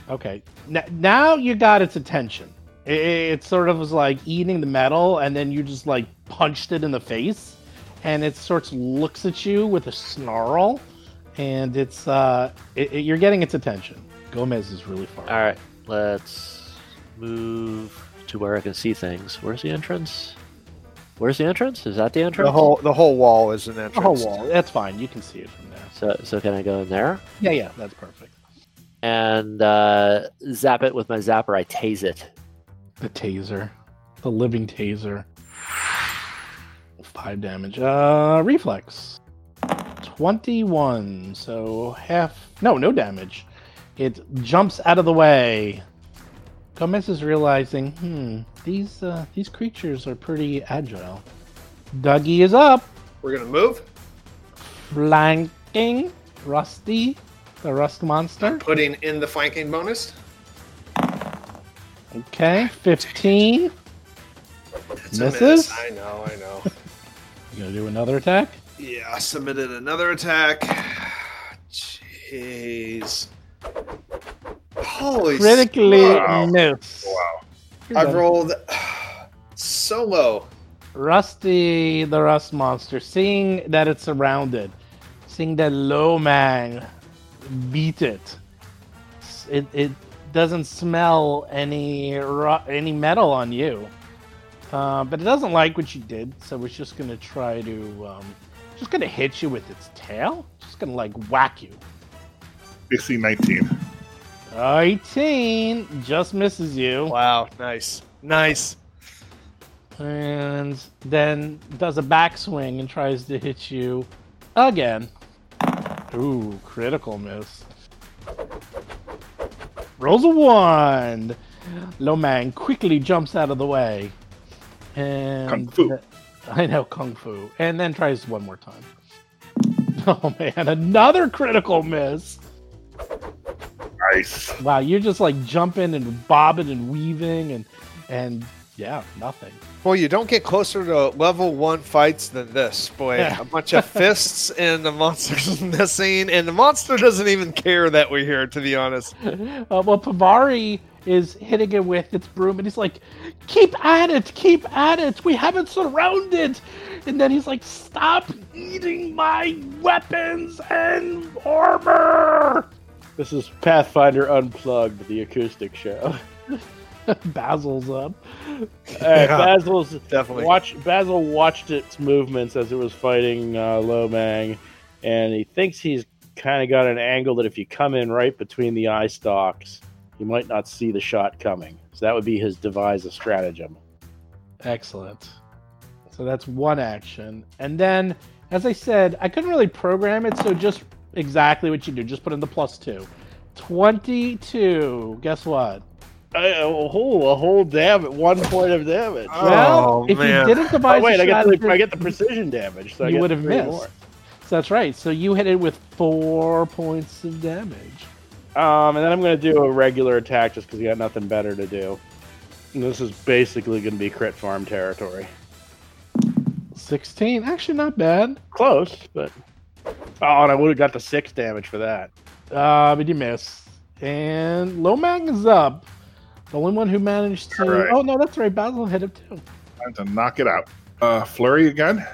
Okay, N- now you got its attention. It, it sort of was like eating the metal, and then you just like punched it in the face, and it sort of looks at you with a snarl, and it's uh, it, it- you're getting its attention. Gomez is really far. All right, let's move to where I can see things. Where's the entrance? Where's the entrance? Is that the entrance? The whole the whole wall is an entrance. The whole wall. That's fine. You can see it from there. So, so can I go in there? Yeah, yeah, that's perfect. and uh, zap it with my zapper. I tase it. The taser. The living taser. Five damage. Uh, reflex. 21. So half. No, no damage. It jumps out of the way. Gomez is realizing, hmm, these uh, these creatures are pretty agile. Dougie is up, We're gonna move. flanking Rusty, the Rust monster. Putting in the flanking bonus. Okay, 15. It's a Misses? miss. I know. I know. You gonna do another attack? yeah, submitted another attack. Jeez. Holy Critically Wow. miss. Wow. I've rolled so low. Rusty, the Rust monster, seeing that it's surrounded, seeing that low Lomang beat it, it, it doesn't smell any ru- any metal on you, uh, but it doesn't like what you did, so it's just gonna try to um, just gonna hit you with its tail, just gonna like whack you. AC 19. 18 just misses you. Wow. Nice. Nice. and then does a backswing and tries to hit you again. Ooh, critical miss. Rolls a one. Lomang quickly jumps out of the way. And Kung fu. I know kung fu. And then tries one more time. Oh man, another critical miss. Nice. Wow, you're just like jumping and bobbing and weaving and and yeah, nothing. Boy, you don't get closer to level one fights than this. Boy, Yeah. a bunch of fists and the monster's missing, and the monster doesn't even care that we're here. To be honest. Uh, well, Pavari is hitting it with its broom, and he's like, "Keep at it, keep at it. We have it surrounded." And then he's like, "Stop eating my weapons and armor." This is Pathfinder Unplugged, the acoustic show. Basil's up. Uh, Yeah. Basil's Definitely. watch. Basil watched its movements as it was fighting uh, Lomang, and he thinks he's kind of got an angle that if you come in right between the eye stalks, you might not see the shot coming. So that would be his devise a stratagem. Excellent. So that's one action, and then, as I said, I couldn't really program it, so just exactly what you do. Just put in the plus two. Twenty-two. Guess what? a whole, a whole damage, one point of damage. well, Oh, if man. you didn't Oh, devise wait, a I get the, I get the precision damage. So you would have missed. more. So that's right. So you hit it with four points of damage. Um, and then I'm going to do a regular attack just because you got nothing better to do. And this is basically going to be crit farm territory. 16. Actually, not bad. Close, but oh, and I would have got the six damage for that. Uh, but you miss. And Lomang is up. The only one who managed to. All right. Oh, no, that's right. Basil hit him too. Time to knock it out. Uh, flurry again.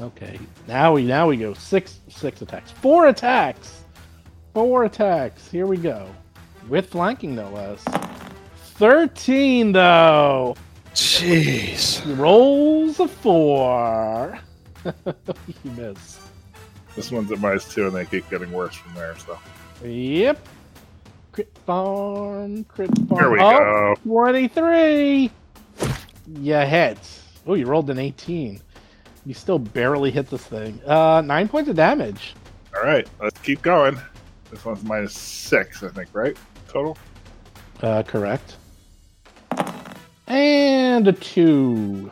Okay. Now we now we go. Six six attacks. Four attacks. Four attacks. Here we go. With flanking, no less. 13, though. Jeez. Rolls a four. you miss. This one's at minus two, and they keep getting worse from there. So Yep. Crit farm, crit farm. here we oh, go. 23. Yeah, hit. Oh, you rolled an 18. You still barely hit this thing. Uh, nine points of damage. All right, let's keep going. This one's minus six, I think, right? Total. Uh, correct. And a two.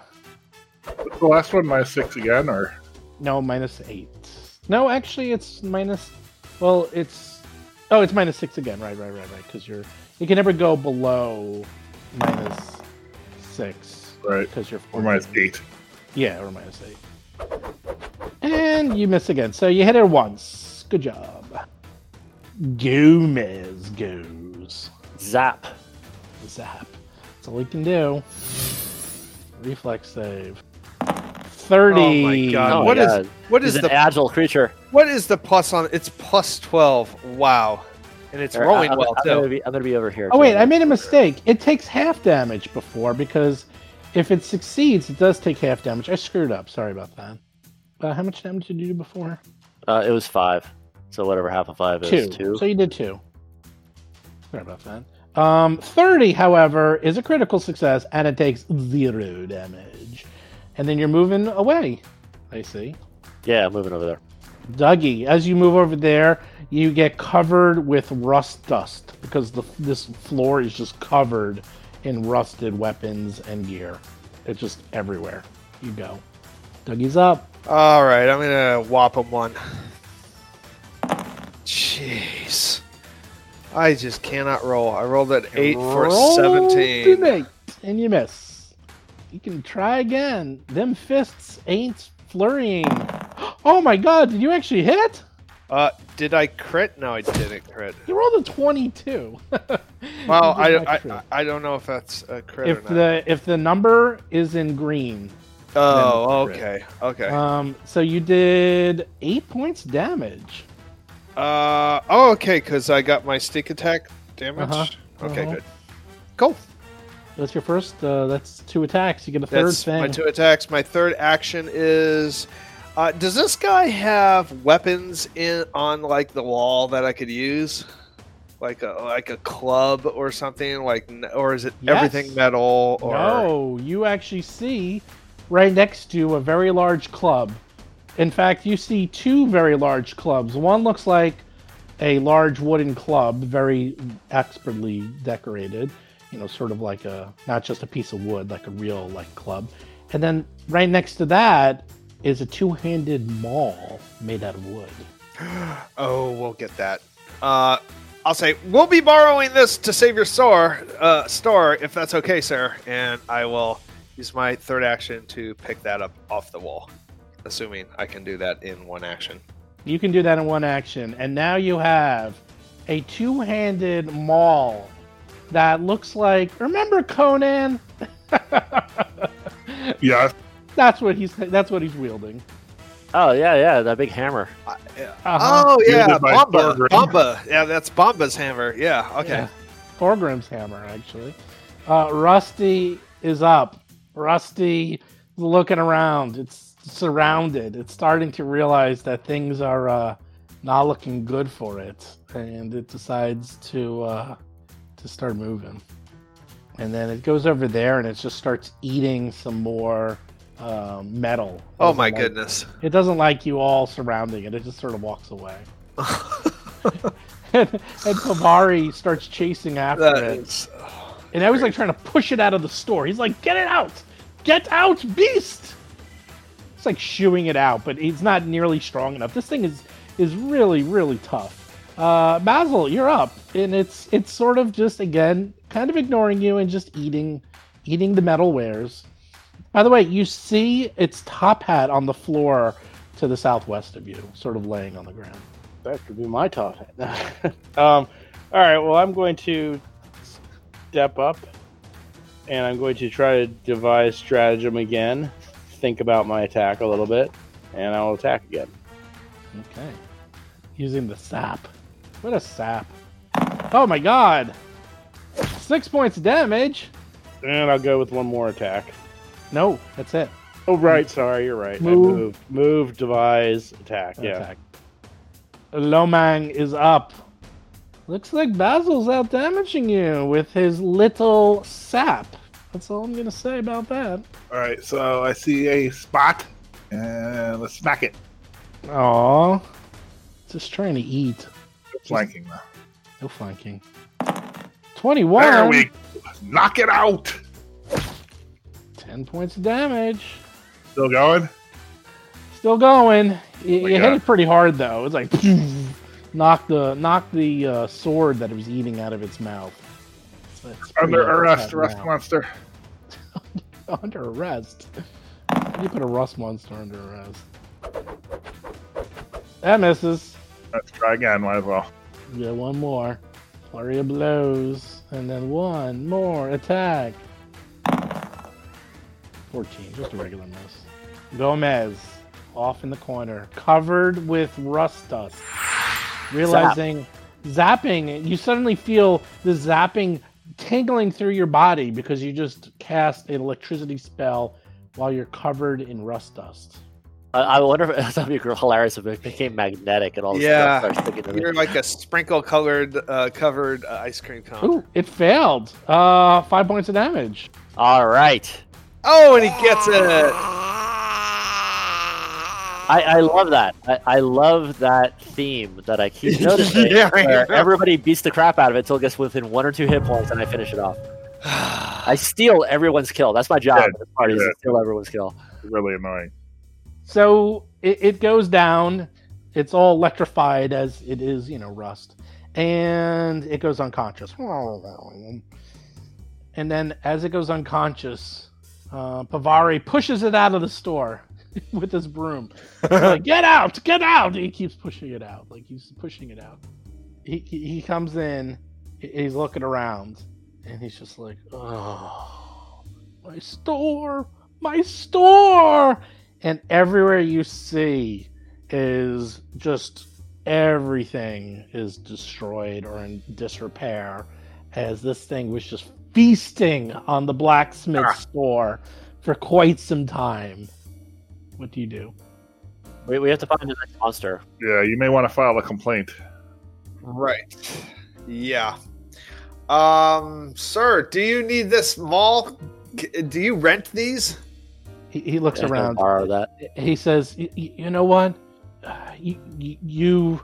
The last one minus six again, or No, minus eight. No, actually, it's minus. Well, it's. Oh, it's minus six again. Right, right, right, right. Because you're. You can never go below minus six. right, Because you're. or minus eight. Yeah, or minus eight. And you miss again. So you hit her once. Good job. Gomez goes. Zap. Zap. That's all he can do. Reflex save. 30. Oh my God. Oh my what is God. what He's an the agile creature. what is the plus on? It's plus twelve. Wow, and it's Or, rolling I, am well gonna too. be, I'm gonna be over here. Oh, wait, too. I made a mistake. It takes half damage before because if it succeeds, it does take half damage. I screwed up. Sorry about that. Uh, how much damage did you do before? Uh, it was five. So whatever half of five is Two. two. So you did two. Sorry about that. Um, 30, however, is a critical success and it takes zero damage. And then you're moving away. I see. Yeah, I'm moving over there. Dougie, as you move over there, you get covered with rust dust because the, this floor is just covered in rusted weapons and gear. It's just everywhere you go. Dougie's up. All right, I'm gonna whop him one. Jeez, I just cannot roll. I rolled an eight for seventeen. an eight, and you miss. You can try again. Them fists ain't flurrying. Oh my god, did you actually hit? Uh, did I crit? No, I didn't crit. You rolled a 22. Well, I, I. I, don't know if that's a crit if or not. the if the number is in green, oh, then it's a okay, okay. um, so you did eight points damage. Uh, oh, okay, because I got my stick attack damage. Uh-huh, Okay, uh-huh. good. Cool. That's your first. Uh, that's two attacks. You get a third That's thing. my two attacks. My third action is. Uh, does this guy have weapons in on like the wall that I could use, like a like a club or something? Like, or is it Yes. everything metal? Or No, you actually see right next to a very large club. In fact, you see two very large clubs. One looks like a large wooden club, very expertly decorated. You know, sort of like a not just a piece of wood, like a real like club. And then right next to that is a two-handed maul made out of wood. Oh, we'll get that. Uh, I'll say we'll be borrowing this to save your store, uh, store if that's okay, sir. And I will use my third action to pick that up off the wall, assuming I can do that in one action. You can do that in one action. And now you have a two handed maul that looks like. Remember Conan? Yeah, that's what he's that's what he's wielding. Oh yeah, yeah, that big hammer. Uh-huh. Oh yeah, Wielded by Bomba, Bomba. Yeah, that's Bomba's hammer. Yeah, okay. Yeah. Thorgrim's hammer, actually. Uh, Rusty is up. Rusty is looking around. It's surrounded. It's starting to realize that things are uh, not looking good for it, and it decides to uh, to start moving. And then it goes over there, and it just starts eating some more um, metal. Oh my like- goodness. It doesn't like you all surrounding it. It just sort of walks away. and, and Pavari starts chasing after That it. is- And I was like trying to push it out of the store. He's like, "Get it out! Get out, beast!" It's like shooing it out, but he's not nearly strong enough. This thing is is really really tough. Uh, Basil, you're up, and it's it's sort of just again kind of ignoring you and just eating eating the metal wares. By the way, you see its top hat on the floor to the southwest of you, sort of laying on the ground. That could be my top hat. um, all right. Well, I'm going to step up, and I'm going to try to devise stratagem again. Think about my attack a little bit, and I will attack again. Okay. Using the sap. What a sap. Oh my god! Six points of damage? And I'll go with one more attack. No, that's it. Oh, right. Sorry, you're right. Move. I moved. Move, devise, attack. Yeah. Attack. Lomang is up. Looks like Basil's out damaging you with his little sap. That's all I'm gonna say about that. All right, so I see a spot, and let's smack it. Aw. Just trying to eat. Flanking now. No flanking. 21. There we knock it out. 10 points of damage. Still going. Still going. You, you hit it pretty hard though. It's like knock the knock the uh, sword that it was eating out of its mouth. Under arrest, now. rust monster. Under arrest. You put a rust monster under arrest? That misses. Let's try again. Might as well. Get one more. Flurry of blows. And then one more attack. 14, just a regular miss. Gomez, off in the corner, covered with rust dust. Realizing, zapping, you suddenly feel the zapping tingling through your body because you just cast an electricity spell while you're covered in rust dust. I, I wonder if that'd be hilarious if it became magnetic and all this Yeah. stuff starts sticking to You're like a sprinkle colored uh, covered uh, ice cream cone. Ooh, it failed. Uh, five points of damage. All right. Oh, and he gets it. I, I love that. I, I love that theme that I keep noticing. Yeah, where know. everybody beats the crap out of it until it gets within one or two hit points, and I finish it off. I steal everyone's kill. That's my job Yeah, in this party is to steal everyone's kill. really annoying. So it, it goes down. It's all electrified as it is, you know, rust, and it goes unconscious. And then, as it goes unconscious, uh, Pavari pushes it out of the store with his broom. Like, get out, get out! He keeps pushing it out, like he's pushing it out. He he, he comes in, he's looking around, and he's just like, oh, my store, my store, and everywhere you see is just everything is destroyed or in disrepair, as this thing was just feasting on the blacksmith Ah. store for quite some time. What do you do? We, we have to find the next monster. Yeah, you may want to file a complaint. Right. Yeah. Um, sir, do you need this maul? Do you rent these? He, he looks Yeah, around. borrow that. he says, "Y- y- "You know what? Uh, You, you- you,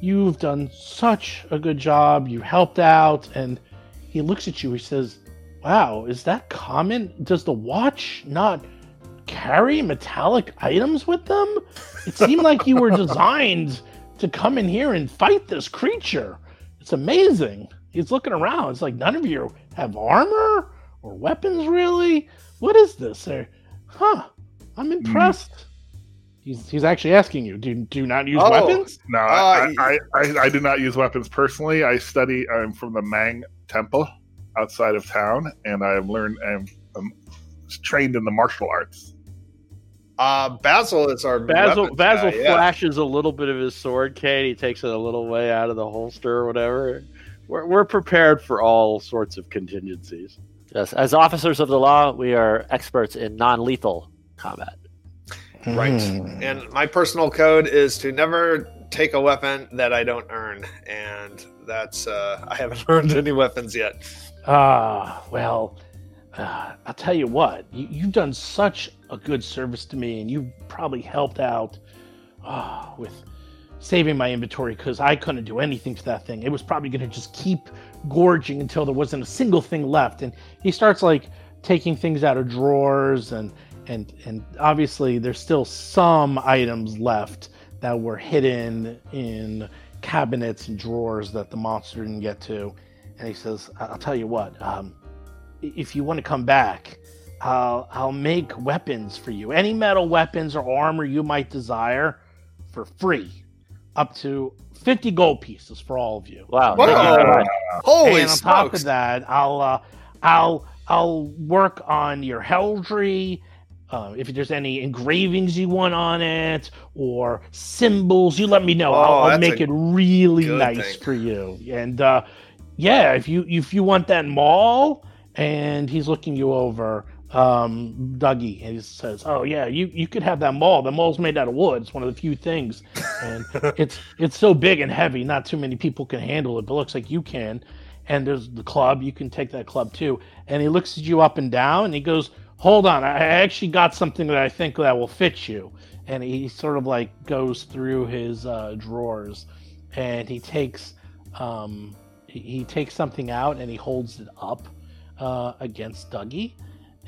you've done such a good job. You helped out." And he looks at you. He says, "Wow, is that common? Does the watch not carry metallic items with them? It seemed like you were designed to come in here and fight this creature. It's amazing." He's looking around. It's like none of you have armor or weapons, really. What is this? Or, huh? I'm impressed. He's he's actually asking you. Do do you not use Oh. weapons? No, Uh, I, I, I, I do not use weapons personally. I study. I'm from the Mang Temple outside of town, and I've learned. I'm, I'm trained in the martial arts. Uh, Basil is our Basil weapons Basil guy, yeah. flashes a little bit of his sword, cane. He takes it a little way out of the holster or whatever. We're, we're prepared for all sorts of contingencies. Yes, as officers of the law, we are experts in non-lethal combat. Right. Hmm. And my personal code is to never take a weapon that I don't earn, and that's uh, I haven't earned any weapons yet. Ah, well, uh, I'll tell you what. You, you've done such a good service to me, and you've probably helped out ah, with saving my inventory because I couldn't do anything to that thing. It was probably going to just keep gorging until there wasn't a single thing left. And he starts like taking things out of drawers, and and and obviously there's still some items left that were hidden in cabinets and drawers that the monster didn't get to and he says, "I- "I'll tell you what. Um, if you want to come back, I'll I'll make weapons for you. Any metal weapons or armor you might desire, for free, up to fifty gold pieces for all of you. Wow. Whoa. thank you very much. Holy and on top smokes! of that, I'll uh, I'll I'll work on your heraldry." Uh, if there's any engravings you want on it or symbols, you let me know. Oh, I'll, I'll make it really nice thing. for you. And uh, yeah, if you if you want that maul, and he's looking you over, um, Dougie, and he says, "Oh yeah, you you could have that maul. The maul's made out of wood. It's one of the few things, and it's it's so big and heavy. Not too many people can handle it, but looks like you can. And there's the club. You can take that club too." And he looks at you up and down, and he goes, "Hold on, I actually got something that I think that will fit you." And he sort of like goes through his uh, drawers, and he takes um, he, he takes something out and he holds it up uh, against Dougie,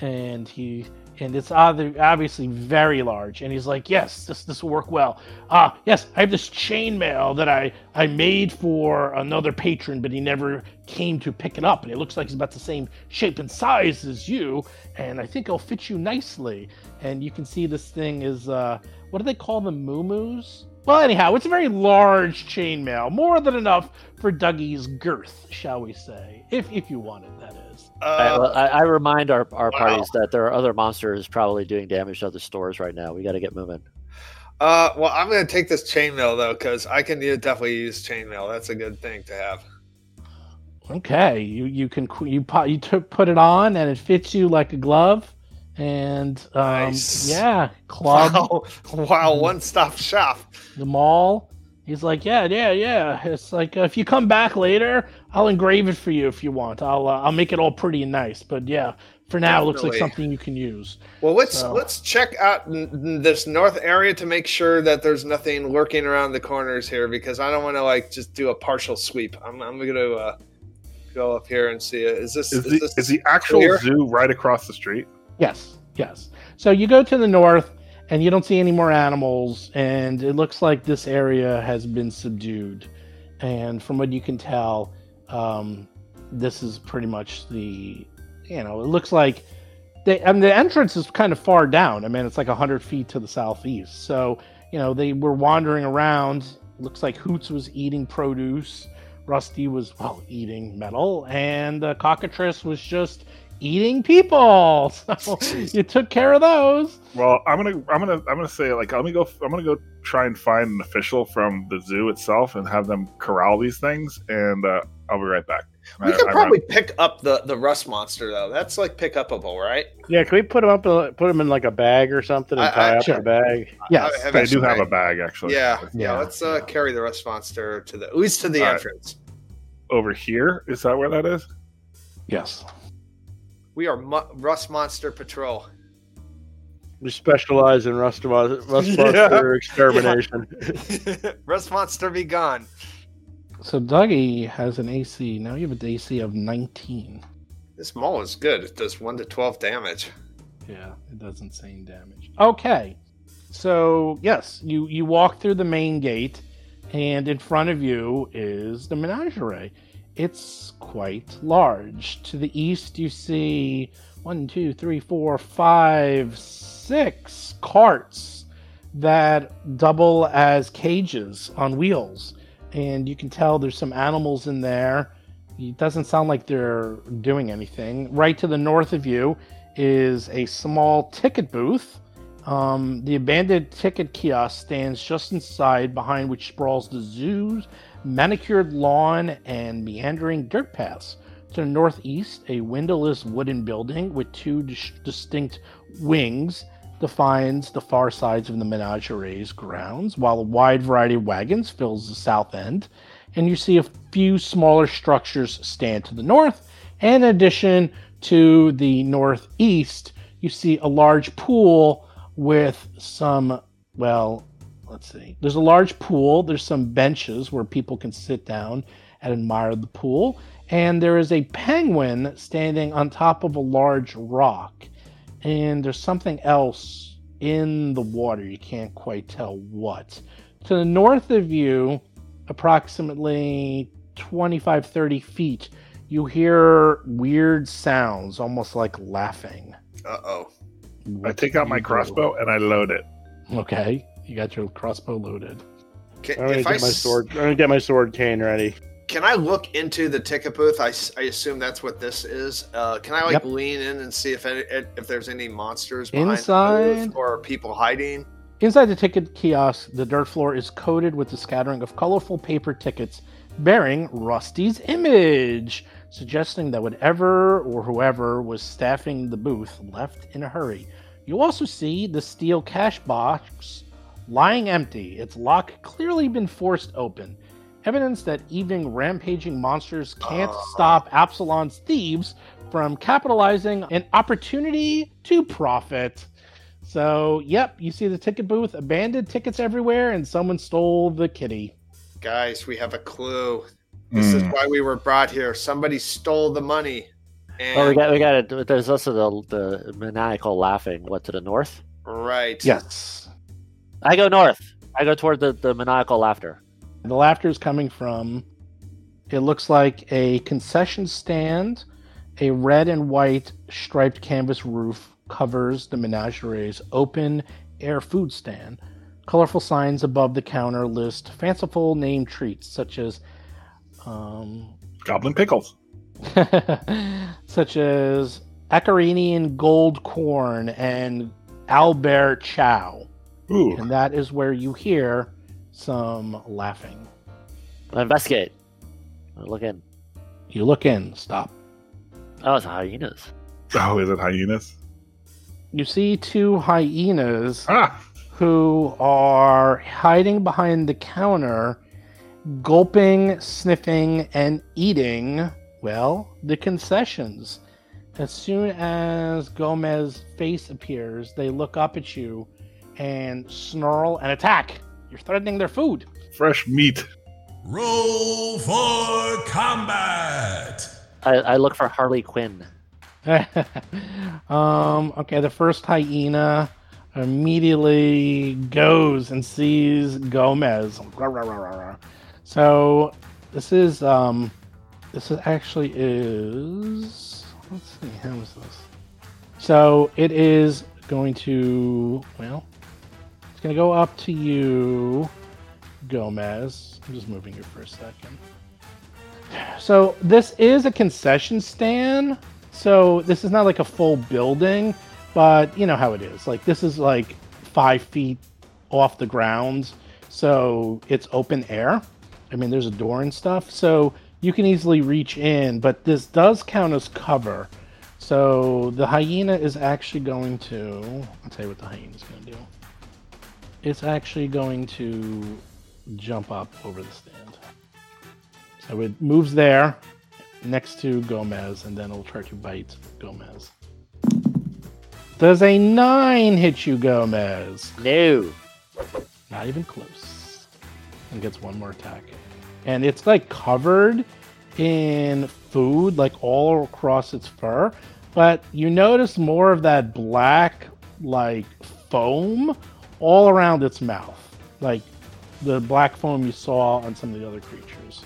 and he and it's obviously very large. And he's like, "Yes, this this will work well." Ah, yes, I have this chainmail that I I made for another patron, but he never came to pick it up, and it looks like it's about the same shape and size as you, and I think it'll fit you nicely. And you can see this thing is uh, what do they call them, moo Well, anyhow, it's a very large chainmail, more than enough for Dougie's girth, shall we say, if if you want it, that is. I, Uh, well, I, I remind our, our Wow. parties that there are other monsters probably doing damage to other stores right now. We got to get moving. uh, well, I'm gonna take this chainmail though, because I can definitely use chainmail. That's a good thing to have. Okay, you you can you put you t- put it on and it fits you like a glove, And um, Nice. yeah, club, Wow, wow, one stop shop. the maul. He's like, yeah, yeah, yeah. It's like uh, if you come back later, I'll engrave it for you if you want. I'll uh, I'll make it all pretty and nice. But yeah, for now, it looks like something you can use. Well, let's So- let's check out n- n- this north area to make sure that there's nothing lurking around the corners here because I don't want to like just do a partial sweep. I'm I'm gonna uh, go up here and see. Is this Is is, the, this is the actual clear? zoo right across the street? Yes, yes. So you go to the north, and you don't see any more animals, and it looks like this area has been subdued. And from what you can tell, um, this is pretty much the, you know, it looks like. They, and the entrance is kind of far down. I mean, it's like 100 feet to the southeast. So, you know, they were wandering around. Looks like Hoots was eating produce. Rusty was, well, eating metal. And uh, Cockatrice was just eating people. So you took care of those. Well, I'm gonna, I'm gonna, I'm gonna say like, let me go. I'm gonna go try and find an official from the zoo itself and have them corral these things, and uh, I'll be right back. We I- could I- probably pick up the the rust monster though. That's like pick upable, right? Yeah, can we put them up? uh, Put them in like a bag or something and I- tie I- up Sure. the bag. Yes. I- I do have a bag. bag actually. Yeah, yeah, Yeah, Let's uh, yeah. carry the rust monster to the at least to the All right. entrance. Over here, is that where that is? Yes. We are Mu- Rust Monster Patrol. We specialize in rust, rust Yeah. monster extermination. Rust Monster be gone. So Dougie has an AC. Now you have an AC of 19. This maul is good. It does one to twelve damage. Yeah, it does insane damage. Okay. So, yes, you, you walk through the main gate, and in front of you is the menagerie. It's quite large. To the east, you see one, two, three, four, five, six carts that double as cages on wheels. And you can tell there's some animals in there. It doesn't sound like they're doing anything. Right to the north of you is a small ticket booth. Um, the abandoned ticket kiosk stands just inside, behind which sprawls the zoo's manicured lawn and meandering dirt paths. To the northeast, a windowless wooden building with two dis- distinct wings defines the far sides of the menagerie's grounds, while a wide variety of wagons fills the south end. And you see a few smaller structures stand to the north. And in addition to the northeast, you see a large pool with some, well, let's see. There's a large pool. There's some benches where people can sit down and admire the pool. And there is a penguin standing on top of a large rock. And there's something else in the water. You can't quite tell what. To the north of you, approximately 25, 30 feet, you hear weird sounds, almost like laughing. Uh oh. I take out my crossbow and I load it. Okay, you got your crossbow loaded. I'm gonna If get I my sword. I'm gonna get my sword cane ready. Can I look into the ticket booth? I, I assume that's what this is. Uh, can I like Yep. lean in and see if any, if there's any monsters behind the Inside. booth or people hiding? Inside the ticket kiosk, the dirt floor is coated with a scattering of colorful paper tickets bearing Rusty's image, suggesting that whatever or whoever was staffing the booth left in a hurry. You also see the steel cash box lying empty, its lock clearly been forced open. Evidence that even rampaging monsters can't Ah. stop Absalom's thieves from capitalizing an opportunity to profit. So, yep, you see the ticket booth, abandoned tickets everywhere, and someone stole the kitty. Guys, we have a clue. This is Hmm. why we were brought here. Somebody stole the money. And, Oh, we got we got it. There's also the the maniacal laughing. What to the north? right. Yes. I go north. I go toward the the maniacal laughter. The laughter is coming from, it looks like a concession stand. A red and white striped canvas roof covers the menagerie's open air food stand. Colorful signs above the counter list fanciful name treats such as um, Goblin pickles. such as Acarinian gold corn and Owlbear Chow. Ooh. And that is where you hear some laughing. I investigate. I look in. You look in, stop. Oh, it's hyenas. Oh, is it hyenas? you see two hyenas Ah, who are hiding behind the counter, gulping, sniffing, and eating, well, the concessions. As soon as Gomez's face appears, they look up at you and snarl and attack. You're threatening their food. fresh meat. Roll for combat. I, I look for Harley Quinn. um, okay, the first hyena immediately goes and sees Gomez. So this is um this is actually is let's see how is this? So it is going to well it's gonna go up to you, Gomez. I'm just moving you for a second. So this is a concession stand. So this is not like a full building, but you know how it is. Like this is like five feet off the ground, so it's open air. I mean, there's a door and stuff, so you can easily reach in. But this does count as cover. So the hyena is actually going to. I'll tell you what the hyena is going to do. It's actually going to jump up over the stand. So it moves there next to Gomez, and then it'll try to bite Gomez. Does a nine hit you, Gomez? No. Not even close. And gets one more attack. And it's like covered in food, like all across its fur. But you notice more of that black, like foam all around its mouth. Like the black foam you saw on some of the other creatures.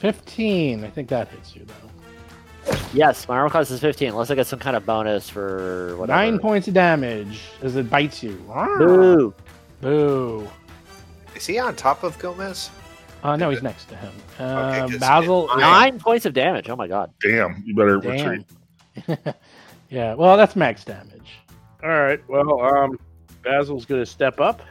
15. I think that hits you, though. Yes, my armor class is 15, unless I get some kind of bonus for whatever. Nine points of damage as it bites you. Boo. Boo. Is he on top of Gomez? Uh, no, he's next to him. Uh, 'cause Basil. Nine points of damage. Oh my god. Damn, you better Damn. retreat. yeah, well, that's max damage. All right. Well, um, Basil's going to step up.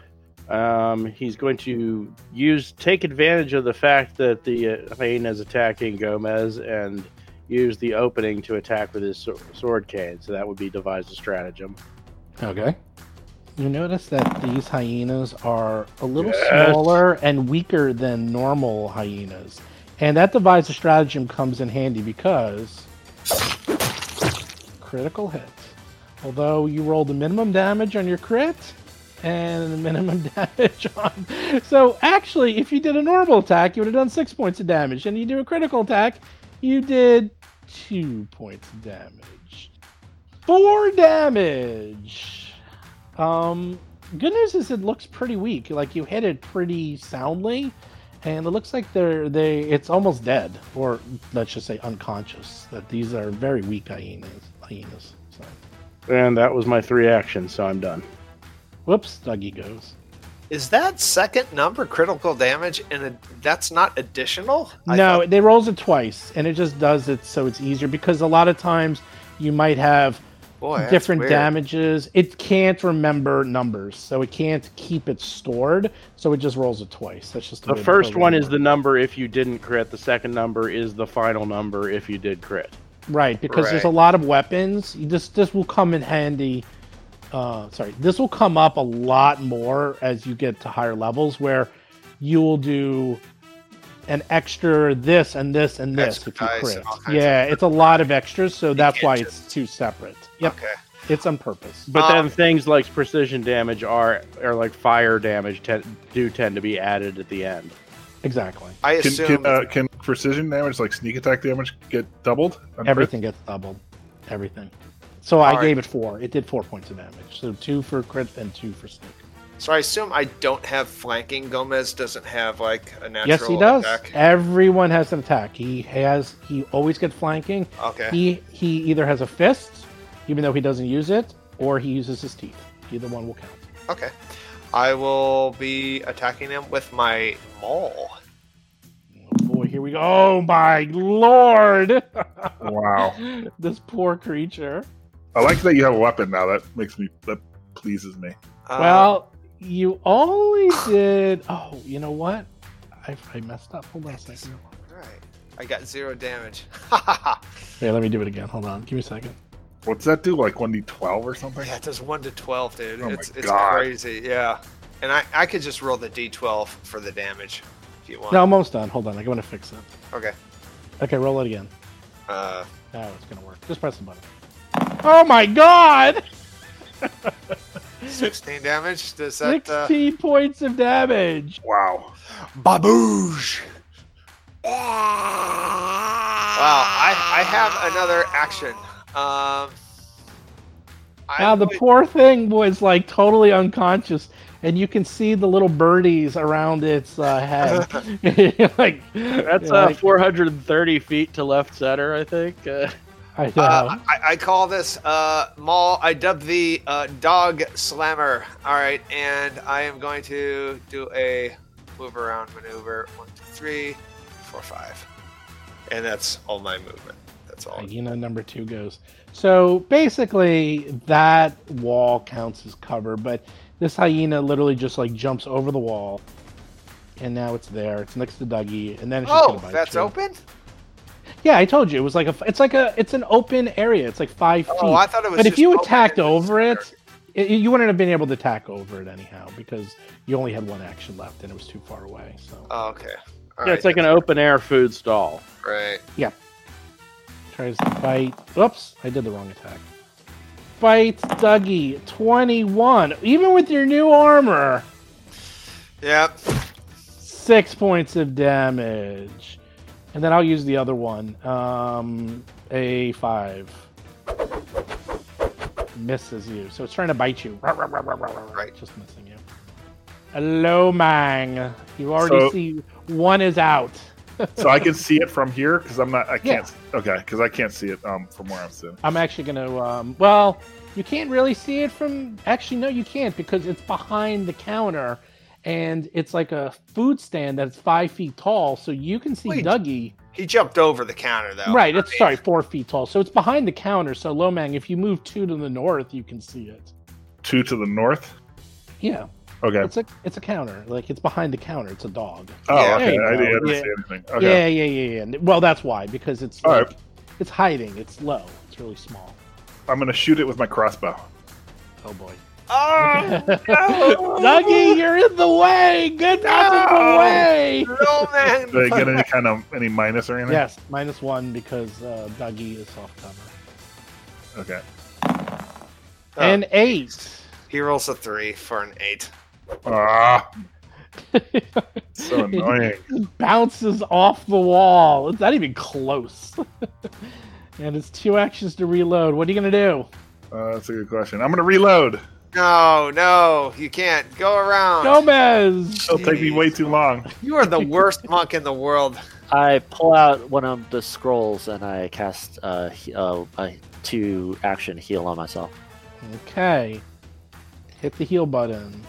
Um, he's going to use take advantage of the fact that the uh, hyena is attacking Gomez and use the opening to attack with his sword cane. So that would be devise a stratagem. Okay. You notice that these hyenas are a little Yes. smaller and weaker than normal hyenas. And that devise stratagem comes in handy because critical hit. Although you roll the minimum damage on your crit and the minimum damage on. So actually, if you did a normal attack, you would have done six points of damage. And you do a critical attack, you did two points of damage. Four damage. Um, good news is it looks pretty weak. Like you hit it pretty soundly, and it looks like they're they it's almost dead, or let's just say unconscious. That these are very weak hyenas. Hyenas. So, And that was my three actions, so I'm done. whoops, Dougie goes. Is that second number critical damage and that's not additional? I no, thought- they rolls it twice, and it just does it so it's easier because a lot of times you might have boy, different damages. It can't remember numbers, so it can't keep it stored. So it just rolls it twice. That's just The way first program one is the number if you didn't crit. The second number is the final number if you did crit. Right because there's a lot of weapons. This this will come in handy. Uh, sorry, this will come up a lot more as you get to higher levels, where you will do an extra this and this and this Extra if you crit. and all kinds Yeah, it's a lot of extras, so that's why just- it's two separate. Yep, Okay. it's on purpose. But Um, then things like precision damage are or like fire damage te- do tend to be added at the end. Exactly. I Can can, uh, can precision damage, like sneak attack damage, get doubled? on crit? Everything gets doubled. Everything. So I All right. gave it four. It did four points of damage. So two for crit and two for sneak. so. I assume I don't have flanking. Gomez doesn't have like a natural Yes, he does. attack. Everyone has an attack. He has. He always gets flanking. Okay. He he either has a fist, even though he doesn't use it, or he uses his teeth. Either one will count. Okay. I will be attacking him with my maul. Oh boy, here we go. Oh my lord! Wow. this poor creature. I like that you have a weapon now. That makes me that pleases me. Uh, well, you only did. Oh, you know what? I, I messed up. Hold on a second. all right. I got zero damage. hey, let me do it again. Hold on. Give me a second. What's that do? Like one d twelve or something? Yeah, it does one to twelve, dude. Oh my it's it's God. crazy. Yeah, and I I could just roll the d12 for the damage if you want. No, I'm almost done. Hold on, I want to fix it. Okay. Okay, roll it again. Uh, Oh, it's gonna work. Just press the button. Oh my god! 16 damage. Does that? Uh... 16 points of damage. Wow. Baboosh. Wow, I, I have another action. Um, Now the going- poor thing was like totally unconscious, and you can see the little birdies around its uh, head. like like, That's uh, 430 feet to left center, I think. Uh, I know. Uh, I, I call this uh, Maul. I dub the uh, Dog Slammer. All right, and I am going to do a move around maneuver. One, two, three, four, five, and that's all my movement. That's all. hyena number two goes. So basically, that wall counts as cover, but this hyena literally just like jumps over the wall, and now it's there. It's next to Dougie, and then it's just Oh, gonna bite that's you. open. Yeah, I told you it was like a. It's like a. It's an open area. It's like five oh, feet. Oh, I thought it was. but if just you open attacked and over there. it, it, you wouldn't have been able to attack over it anyhow because you only had one action left and it was too far away. So Oh, okay. All yeah, it's like an open air food stall. right. Yeah. Tries to bite. Oops, I did the wrong attack. Bite Dougie, twenty-one. Even with your new armor, Yep. six points of damage. And then I'll use the other one. Um, a five. Misses you. So it's trying to bite you. Right. Just missing you. Hello, Mang. You already So- see one is out. So I can see it from here because I'm not. I can't. Okay, because I can't see it um from where I'm sitting. I'm actually going to. Um, well, you can't really see it from. Actually, no, you can't because it's behind the counter, and it's like a food stand that's five feet tall, so you can see Wait. Dougie. He jumped over the counter though. Right, I it's mean, sorry, four feet tall, so it's behind the counter. So Lomang, if you move two to the north, you can see it. Two to the north. Yeah, Okay. it's a it's a counter. Like it's behind the counter. It's a dog. Oh, Yeah. okay. I, didn't- I go. didn't Yeah. see anything. Okay. Yeah, yeah, yeah, yeah. Well, that's why because it's All like, right. it's hiding. It's low. It's really small. I'm gonna shoot it with my crossbow. Oh boy. Oh Dougie, you're in the way. Get out of the way. no, man! Did I get any kind of any minus or anything? Yes, minus one because uh, Dougie is soft cover. Okay. Oh, And eight. he rolls a three for an eight. Ah, so annoying. It bounces off the wall. It's not even close. and it's two actions to reload. What are you gonna do? Uh, that's a good question. I'm gonna reload. No, no, you can't go around. Gomez. It'll take me way too long. You are the worst monk in the world. I pull out one of the scrolls and I cast uh, he- uh, a two action heal on myself. Okay. Hit the heal button.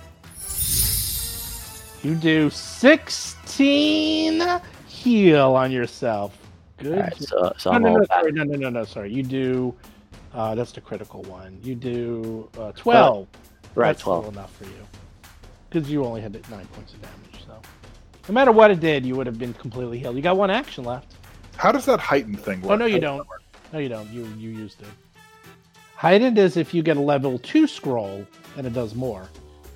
You do 16 heal on yourself. Good. Alright, so, so no, no, no, sorry, no, no, no, no, sorry. You do. Uh, that's the critical one. You do uh, 12. Right, That's 12. enough for you. Because you only had nine points of damage, so. No matter what it did, you would have been completely healed. You got one action left. How does that heightened thing work? Oh no, you don't. No, you don't. You you used it. Heightened is if you get a level two scroll, and it does more.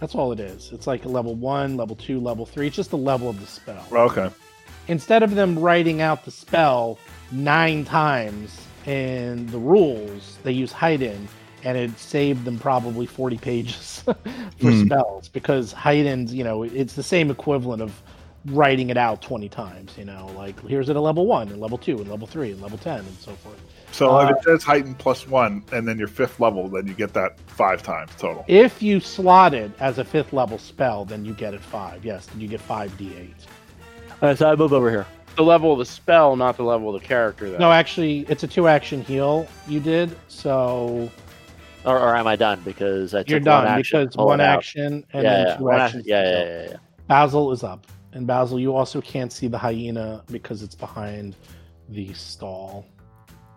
That's all it is. It's like a level one, level two, level three. It's just the level of the spell. Okay. Instead of them writing out the spell nine times in the rules, they use heightened, and it saved them probably forty pages for Hmm. spells because heightened, you know, it's the same equivalent of writing it out 20 times you know like here's it at level 1 and level 2 and level 3 and level 10 and so forth So Uh, if it says heightened plus one, and then your fifth level, then you get that five times total. If you slot it as a fifth level spell, then you get it five. Yes, then you get five d8. Alright, so I move over here. The level of the spell, not the level of the character, though. No, actually, it's a two action heal you did, so Or, or am I done? Because I took you're one done action, because one it out. action and yeah, then yeah, two one actions. action- yeah, yeah, yeah, yeah. Basil is up, and Basil, you also can't see the hyena because it's behind the stall.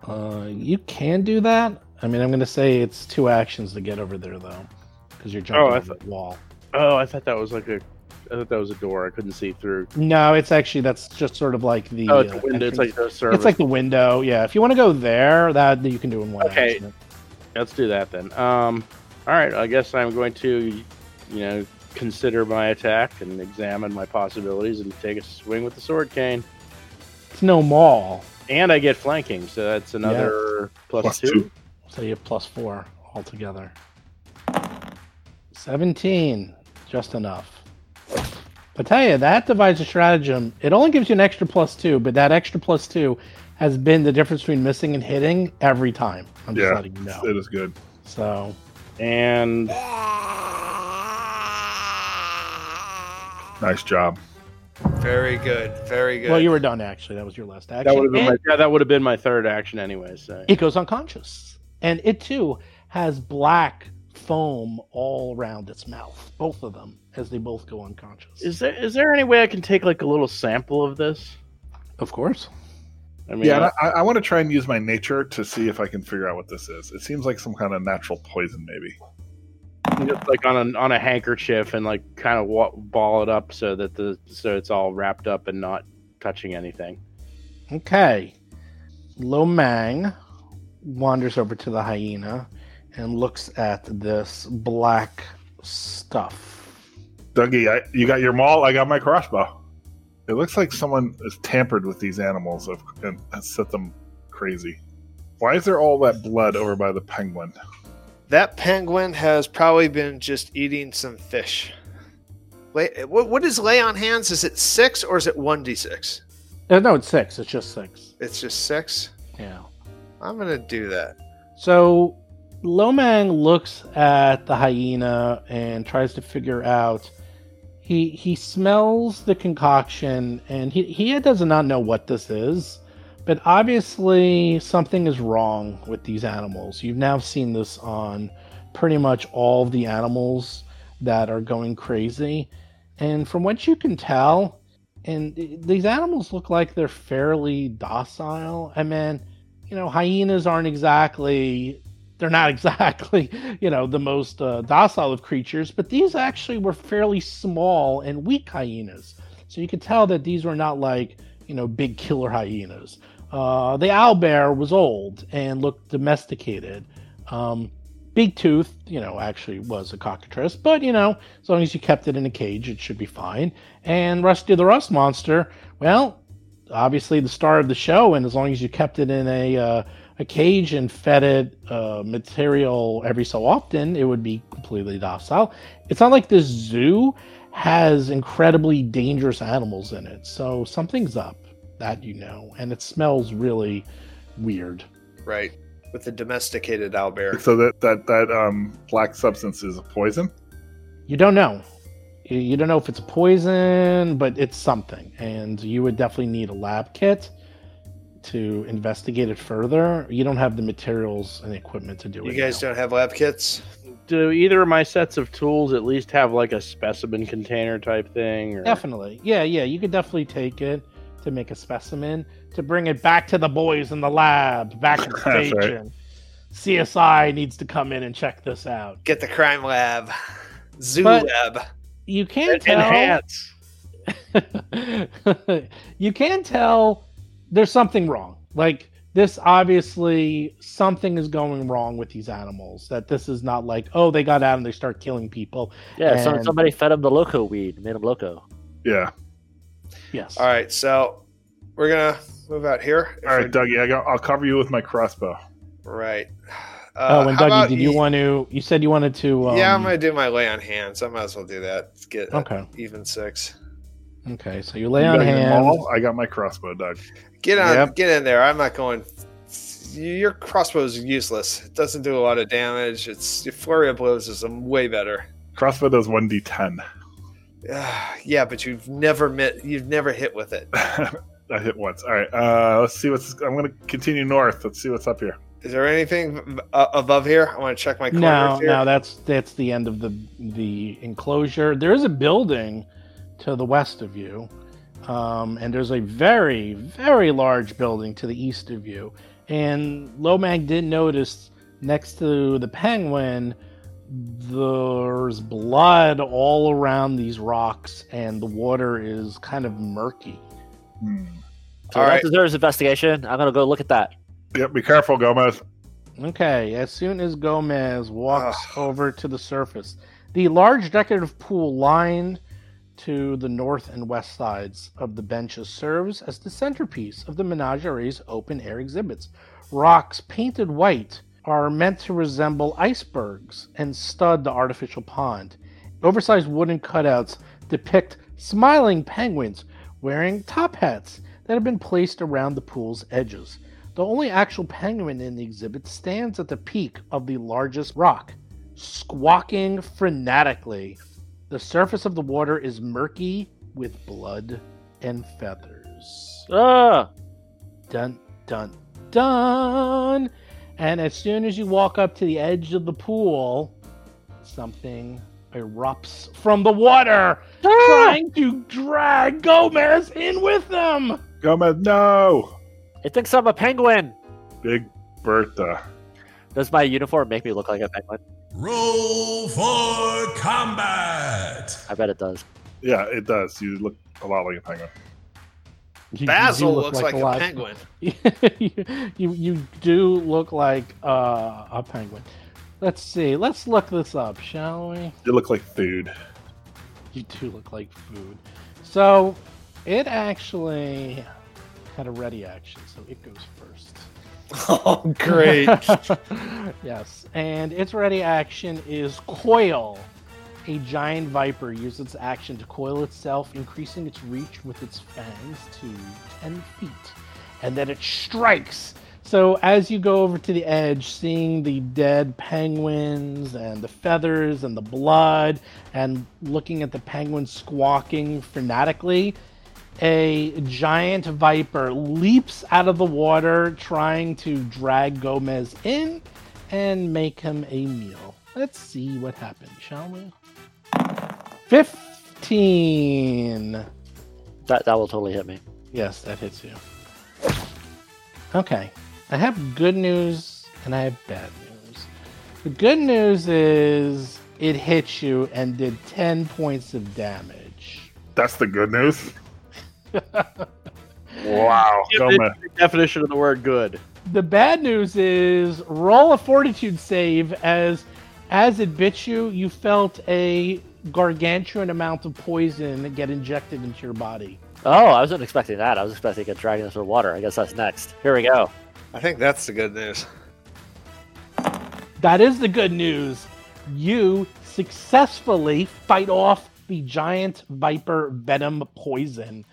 Uh, you can do that. I mean, I'm going to say it's two actions to get over there, though, because you're jumping Oh, over the wall. Oh, I thought that was like a. I thought that was a door. I couldn't see through. No, it's actually that's just sort of like the. Oh, it's uh, window. It's like the service. It's like the window. Yeah, if you want to go there, that you can do in one Okay. action. Let's do that then. Um, all right. I guess I'm going to, you know, consider my attack and examine my possibilities and take a swing with the sword cane. It's no maul, And I get flanking, so that's another plus Plus two. two. so you have plus four altogether. 17, just enough. But tell you, that devise of stratagem, it only gives you an extra plus two, but that extra plus two has been the difference between missing and hitting every time. I'm just Yeah, letting you know. it is good. So, And Nice job. Very good. Very good. well, you were done actually. That was your last action. that would have been And- my, yeah, that would have been my third action anyway. So it goes unconscious. And it too has black foam all around its mouth, both of them, as they both go unconscious. is there is there any way I can take like a little sample of this? of course. I mean, Yeah, uh, I, I want to try and use my nature to see if I can figure out what this is. It seems like some kind of natural poison, maybe. Just like on a on a handkerchief and like kind of wa- ball it up so that the so it's all wrapped up and not touching anything. Okay. Lo Mang wanders over to the hyena and looks at this black stuff. Dougie, I, you got your maul. I got my crossbow. It looks like someone has tampered with these animals and has set them crazy. Why is there all that blood over by the penguin? That penguin has probably been just eating some fish. Lay, what, what is lay on hands? Is it six or is it one d six? Uh, no, it's six. It's just six. It's just six. Yeah. I'm gonna do that. So Lomang looks at the hyena and tries to figure out. He he smells the concoction and he he does not know what this is, but obviously something is wrong with these animals. You've now seen this on pretty much all the animals that are going crazy, and from what you can tell, and these animals look like they're fairly docile. I mean you know, hyenas aren't exactly they're not exactly, you know, the most uh, docile of creatures, but these actually were fairly small and weak hyenas. So you could tell that these were not like, you know, big killer hyenas. Uh, the owlbear was old and looked domesticated. Um, Big Tooth, you know, actually was a cockatrice, but you know, as long as you kept it in a cage, it should be fine. And Rusty the Rust Monster, well, obviously the star of the show, and as long as you kept it in a uh, a cage and fed it uh, material every so often, it would be completely docile. It's not like this zoo has incredibly dangerous animals in it, so something's up that you know, and it smells really weird. Right. With the domesticated owlbear. So that that that um black substance is a poison. You don't know. You- You don't know if it's a poison, but it's something, and you would definitely need a lab kit to investigate it further. You don't have the materials and equipment to do You it. You guys now. don't have lab kits? Do either of my sets of tools at least have like a specimen container type thing? Or... Definitely. Yeah, yeah. You could definitely take it to make a specimen to bring it back to the boys in the lab, back in the That's right. station. CSI needs to come in and check this out. Get the crime lab. Zoo But- lab. You can not tell. Enhance. you can tell there's something wrong. Like this, obviously, something is going wrong with these animals. That this is not like, oh, they got out and they start killing people. Yeah, And- somebody fed them the loco weed, made them loco. Yeah. Yes. All right, so we're gonna move out here. All right, we're- Dougie, I got, I'll cover you with my crossbow. Right. oh, Uh, and Dougie, about did you want to? You said you wanted to. Um, yeah, I'm gonna do my lay on hands. I might as well do that. Let's get Okay. even six. Okay, so you lay You on hands. I got my crossbow, Doug. Get on, Yep. get in there. I'm not going. Your crossbow is useless. It doesn't do a lot of damage. It's your flurry of blows is um, way better. Crossbow does one d10. Ah, yeah, but you've never met. You've never hit with it. I hit once. All right, uh, let's see what's. I'm going to continue north. Let's see what's up here. Is there anything uh, above here? I want to check my corners No, here. no, that's that's the end of the the enclosure. There is a building to the west of you, um, and there's a very very large building to the east of you. And Lomang didn't notice next to the penguin, there's blood all around these rocks, and the water is kind of murky. Hmm. So All that right. deserves investigation. I'm gonna go look at that. Yep, be careful, Gomez. Okay, as soon as Gomez walks over to the surface, the large decorative pool lined to the north and west sides of the benches serves as the centerpiece of the menagerie's open air exhibits. Rocks painted white are meant to resemble icebergs and stud the artificial pond. Oversized wooden cutouts depict smiling penguins wearing top hats that have been placed around the pool's edges. The only actual penguin in the exhibit stands at the peak of the largest rock, squawking frenetically. The surface of the water is murky with blood and feathers. Ah! Dun, dun, dun. And as soon as you walk up to the edge of the pool, something erupts from the water, ah! trying to drag Gomez in with them. Gomez, no! It thinks I'm a penguin. Big Bertha. Does my uniform make me look like a penguin? Roll for combat. I bet it does. Yeah, it does. You look a lot like a penguin. You- you Basil do look looks like, a, lot- penguin. you, you you do look like uh, a penguin. Let's see. Let's look this up, shall we? You look like food. You do look like food. So it actually had a ready action, so it goes first. Oh, great. yes, and its ready action is coil. A giant viper uses its action to coil itself, increasing its reach with its fangs to 10 feet. And then it strikes. So as you go over to the edge, seeing the dead penguins and the feathers and the blood, and looking at the penguins squawking frenetically, a giant viper leaps out of the water, trying to drag Gomez in and make him a meal. Let's see what happens, shall we? 15. That that will totally hit me. Yes, that hits you. Okay. I have good news and I have bad news. The good news is it hit you and did 10 points of damage. That's the good news. wow, the definition of the word good. The bad news is roll a fortitude save as as it bit you, you felt a gargantuan amount of poison that get injected into your body. Oh, I wasn't expecting that. I was expecting a dragon into the water. I guess that's next. Here we go. I think that's the good news. That is the good news. You successfully fight off the giant viper venom poison.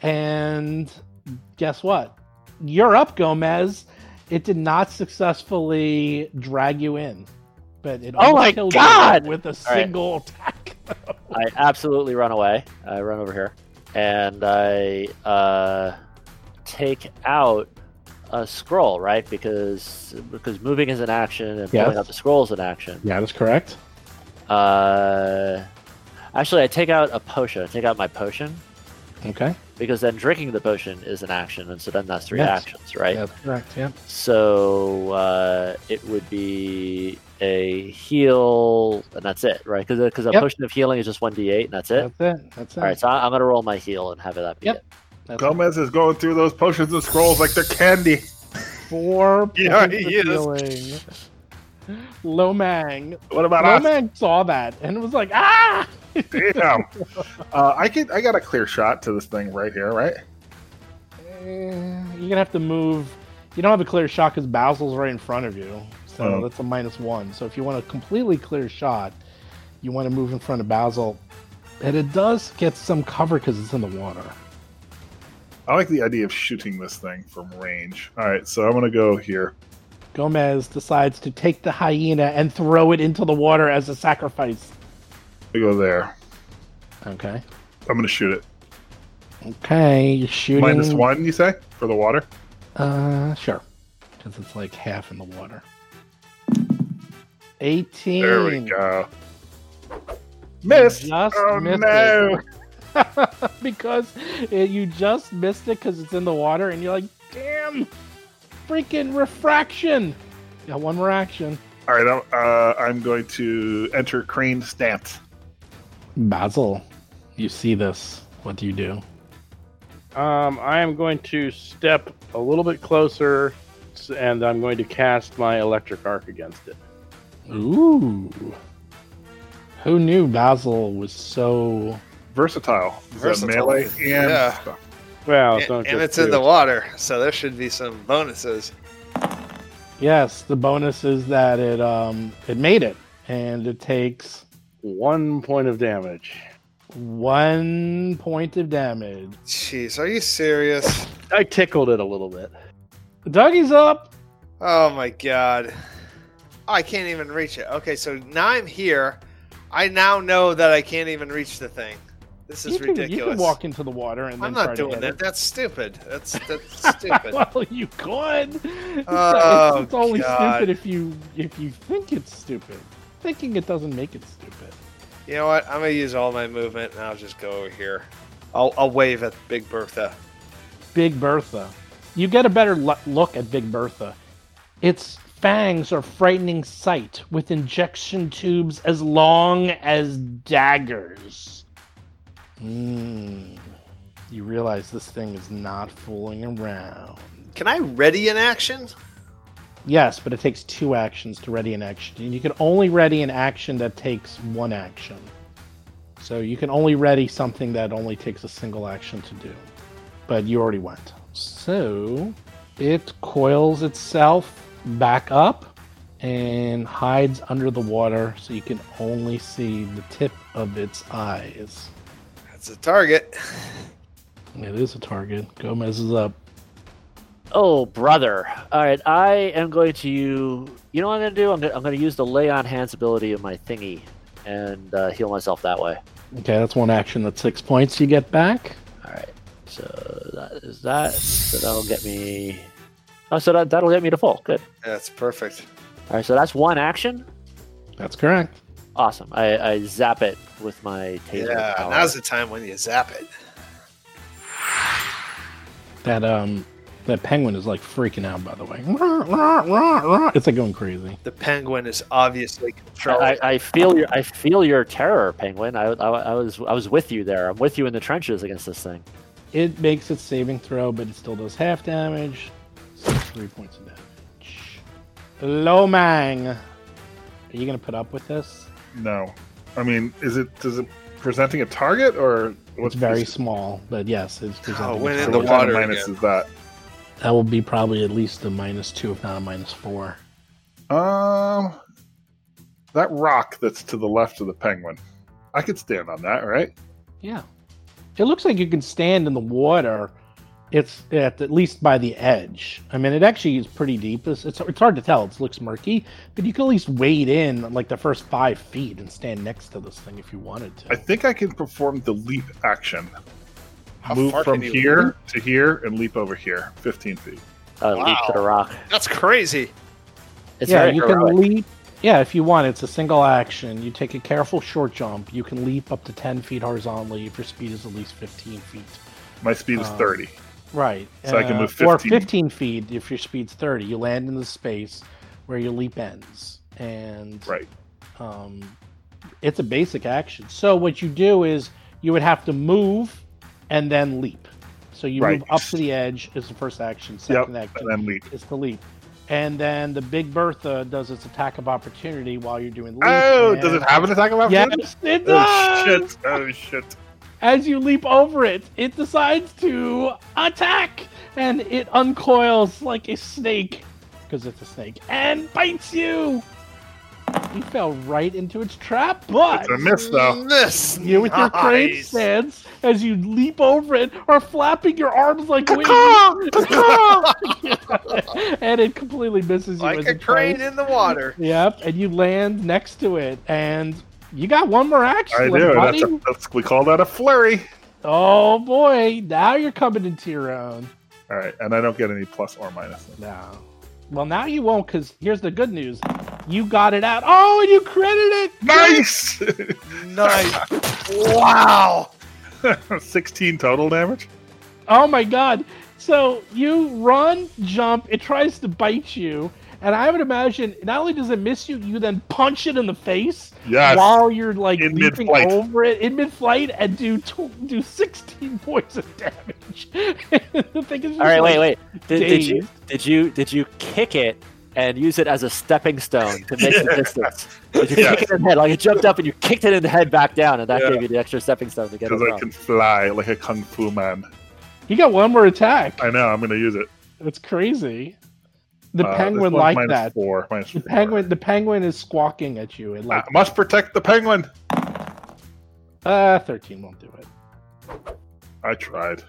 And guess what? You're up, Gomez. It did not successfully drag you in, but it Oh my God! with a right. single attack. I absolutely run away. I run over here, and I uh, take out a scroll, right? Because because moving is an action, and Yes. pulling out the scroll is an action. Yeah, that's correct. Uh, actually, I take out a potion. I take out my potion Okay. because then drinking the potion is an action, and so then that's three Yes. actions, right? That's correct. Yeah. So uh, it would be a heal, and that's it, right? Because because a Yep. potion of healing is just one d8, and that's it. That's it. That's it. All right, so I- I'm gonna roll my heal and have it that be Yep. it. That's Gomez is going through those potions and scrolls like they're candy. Four Yeah, points he of is. healing. Lomang. What about us? Lomang saw that and was like, ah! Damn. uh, I can. I got a clear shot to this thing right here, right? Eh, You're gonna have to move. You don't have a clear shot because Basil's right in front of you, so that's a minus one. So if you want a completely clear shot, you want to move in front of Basil, and it does get some cover because it's in the water. I like the idea of shooting this thing from range. All right, so I'm gonna go here. Gomez decides to take the hyena and throw it into the water as a sacrifice. I go there. Okay. I'm gonna shoot it. Okay, you're shooting. Minus one, you say, for the water? Uh, sure. Because it's like half in the water. 18. There we go. Missed. Just oh missed no! because it, you just missed it because it's in the water, and you're like, damn, freaking refraction. Got one more action. All right, I'm, uh, I'm going to enter crane stance. Basil, you see this. What do you do? Um, I am going to step a little bit closer and I'm going to cast my electric arc against it. Ooh. Who knew Basil was so. Versatile. Is that Versatile. melee and Yeah. stuff. Well, and, not and just it's in two. the water, so there should be some bonuses. Yes, the bonus is that it um it made it, and it takes one point of damage. one point of damage. Jeez, are you serious? I tickled it a little bit. The Dougie's up. Oh my god. Oh, I can't even reach it. Okay, so now I'm here. I now know that I can't even reach the thing. This is you can, ridiculous. You can walk into the water and then I'm not doing that. it. That's stupid. That's that's stupid. well, you could. It's, Oh, it's, it's only God. stupid if you if you think it's stupid. Thinking it doesn't make it stupid. You know what? I'm gonna use all my movement and I'll just go over here. I'll, I'll wave at Big Bertha. Big Bertha. You get a better look at Big Bertha. Its fangs are frightening sight, with injection tubes as long as daggers. Mm. You realize this thing is not fooling around. Can I ready an action? Yes, but it takes two actions to ready an action. And you can only ready an action that takes one action. So you can only ready something that only takes a single action to do. But you already went. So it coils itself back up and hides under the water so you can only see the tip of its eyes. That's a target. It is a target. Gomez is up. Oh, brother. All right, I am going to. You know what I'm going to do? I'm going, I'm going to use the lay on hands ability of my thingy and uh, heal myself that way. Okay, that's one action. That's six points you get back. All right, so that is that. So that'll get me. Oh, so that, that'll get me to full. Good. That's perfect. All right, so that's one action. That's correct. Awesome. I, I zap it with my taser. Yeah, power. now's the time when you zap it. That um that penguin is like freaking out by the way. It's like going crazy. The penguin is obviously controlling. I, I feel your I feel your terror, Penguin. I, I, I was I was with you there. I'm with you in the trenches against this thing. It makes its saving throw, but it still does half damage. So it's three points of damage. Lomang. Are you gonna put up with this? No. I mean, is it does it presenting a target or It's very small, but yes, it's presenting. went a in the target. what kind of water minus again. is that? That will be probably at least a minus two, if not a minus four. Um, that rock that's to the left of the penguin. I could stand on that, right? Yeah. It looks like you can stand in the water. It's at, at least by the edge. I mean, it actually is pretty deep. It's, it's, it's hard to tell. It looks murky, but you can at least wade in like the first five feet and stand next to this thing if you wanted to. I think I can perform the leap action. How Move from here leap? to here and leap over here, 15 feet. Uh, Leap to the rock. That's crazy. It's yeah, you heroic. can leap. Yeah, if you want, it's a single action. You take a careful short jump. You can leap up to 10 feet horizontally if your speed is at least 15 feet. My speed is Um, 30. Right. So I can Uh, move Or 15. 15 feet if your speed's 30. You land in the space where your leap ends. And Right. um, it's a basic action. So what you do is you would have to move and then leap. So you Right. move up to the edge is the first action. Second action And then leap. is the leap. And then the Big Bertha does its attack of opportunity while you're doing leap. Oh, and- does it have an attack of opportunity? Yes, it does. Oh, shit. Oh, shit. As you leap over it, it decides to attack, and it uncoils like a snake, because it's a snake, and bites you. You fell right into its trap, but It's a miss, though. Miss. you, with your crane Nice. stance, as you leap over it, are flapping your arms like wings, and it completely misses you. Like as a crane in the water. Yep, and you land next to it, and you got one more action. I do. That's a, that's, we call that a flurry. Oh boy, now you're coming into your own. All right. And I don't get any plus or minus. No. Well, now you won't, because here's the good news. You got it out. Oh, and you credited it. Nice! Nice. wow. 16 total damage? Oh my god. So you run, jump, it tries to bite you, and I would imagine not only does it miss you, you then punch it in the face Yes. while you're like In leaping mid-flight. over it in mid-flight and do tw- do 16 points of damage. the thing is just All right, like, wait, wait. Did, did you did you did you kick it and use it as a stepping stone to make the distance? Did you Yes. kick it in the head? Like it jumped up and you kicked it in the head back down, and that Yeah. gave you the extra stepping stone to get it. Because it I can fly like a kung fu man. You got one more attack. I know. I'm going to use it. That's crazy. The Uh, penguin one's like minus that. Four. Minus The four. penguin, the penguin is squawking at you. It I like must protect the penguin. uh, 13 won't do it. I tried.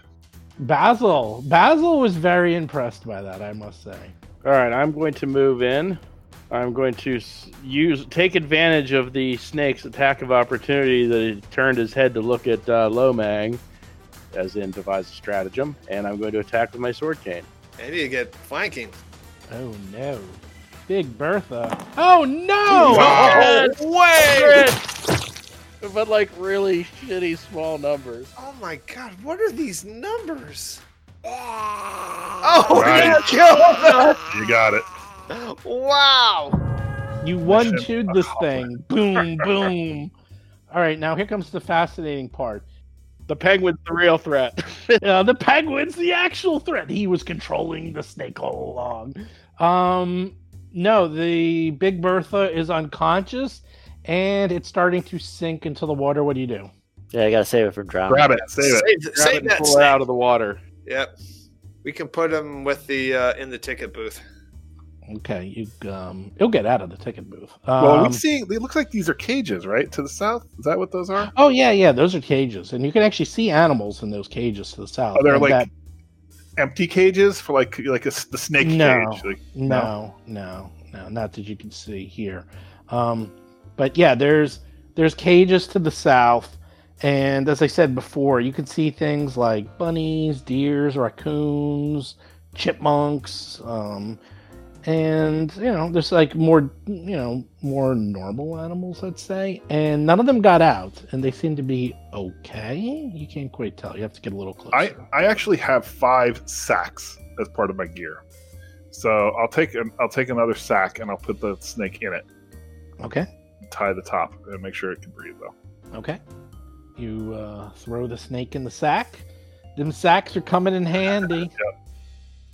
Basil, Basil was very impressed by that. I must say. All right, I'm going to move in. I'm going to use take advantage of the snake's attack of opportunity that he turned his head to look at uh, Lomang, as in devise a stratagem, and I'm going to attack with my sword cane. Maybe you get flanking. Oh no, Big Bertha. Oh no! Yes! way! But like really shitty small numbers. Oh my god, what are these numbers? Oh, Right. you killed You got it. Wow! You one two'd this thing. Boom, boom. All right, now here comes the fascinating part. The penguin's the real threat. Uh, the penguin's the actual threat. He was controlling the snake all along. Um, no, the Big Bertha is unconscious, and it's starting to sink into the water. What do you do? Yeah, I gotta save it from drowning. Grab it. Save it. Save, Grab save it that pull it out of the water. Yep. We can put him with the uh, in the ticket booth. Okay, you um, you'll get out of the ticket booth. Um, Well, we see. They look like these are cages, right? To the south. Is that what those are? oh yeah, yeah, those are cages, and you can actually see animals in those cages to the south. Oh, they're and like that- empty cages for like like a, the snake No. cage. Like, No, no, no, not that you can see here. Um, but yeah, there's there's cages to the south, and as I said before, you can see things like bunnies, deers, raccoons, chipmunks, um, and you know, there's like more you know more normal animals, let's say, and none of them got out, and they seem to be okay. You can't quite tell. You have to get a little closer. I I actually have five sacks as part of my gear. So I'll take an, I'll take another sack and I'll put the snake in it. okay. Tie the top and make sure it can breathe though. Okay. You uh, throw the snake in the sack. Them sacks are coming in handy. And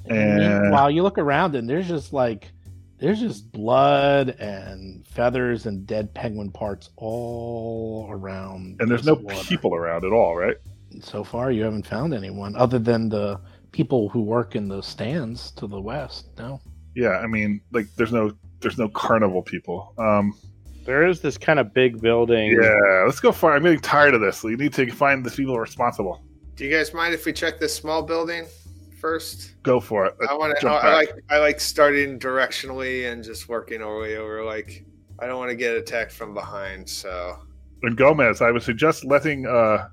And- meanwhile, you look around and there's just like there's just blood and feathers and dead penguin parts all around. And there's no water. people around at all, right? So far, you haven't found anyone other than the people who work in the stands to the west. No. Yeah, I mean, like there's no there's no carnival people. Um, There is this kind of big building. yeah, let's go far. I'm getting tired of this. We need to find the people responsible. Do you guys mind if we check this small building first? Go for it. I want to. Jump I like. I like starting directionally and just working our way over. Like, I don't want to get attacked from behind. So And Gomez, I would suggest letting uh,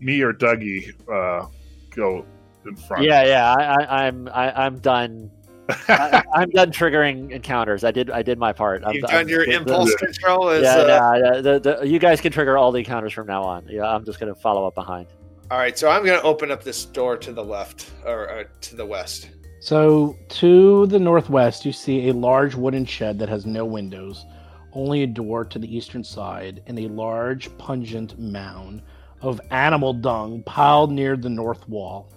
me or Dougie uh, go in front. Yeah, yeah. I, I, I'm I, I'm done. I, I'm done triggering encounters. I did I did my part. I'm, you've I'm- done your the- the- impulse control. As, Yeah, uh, yeah, the, the, you guys can trigger all the encounters from now on. Yeah, I'm just gonna follow up behind. All right, so I'm going to open up this door to the left or uh, to the west. So to the northwest, you see a large wooden shed that has no windows, only a door to the eastern side, and a large, pungent mound of animal dung piled near the north wall.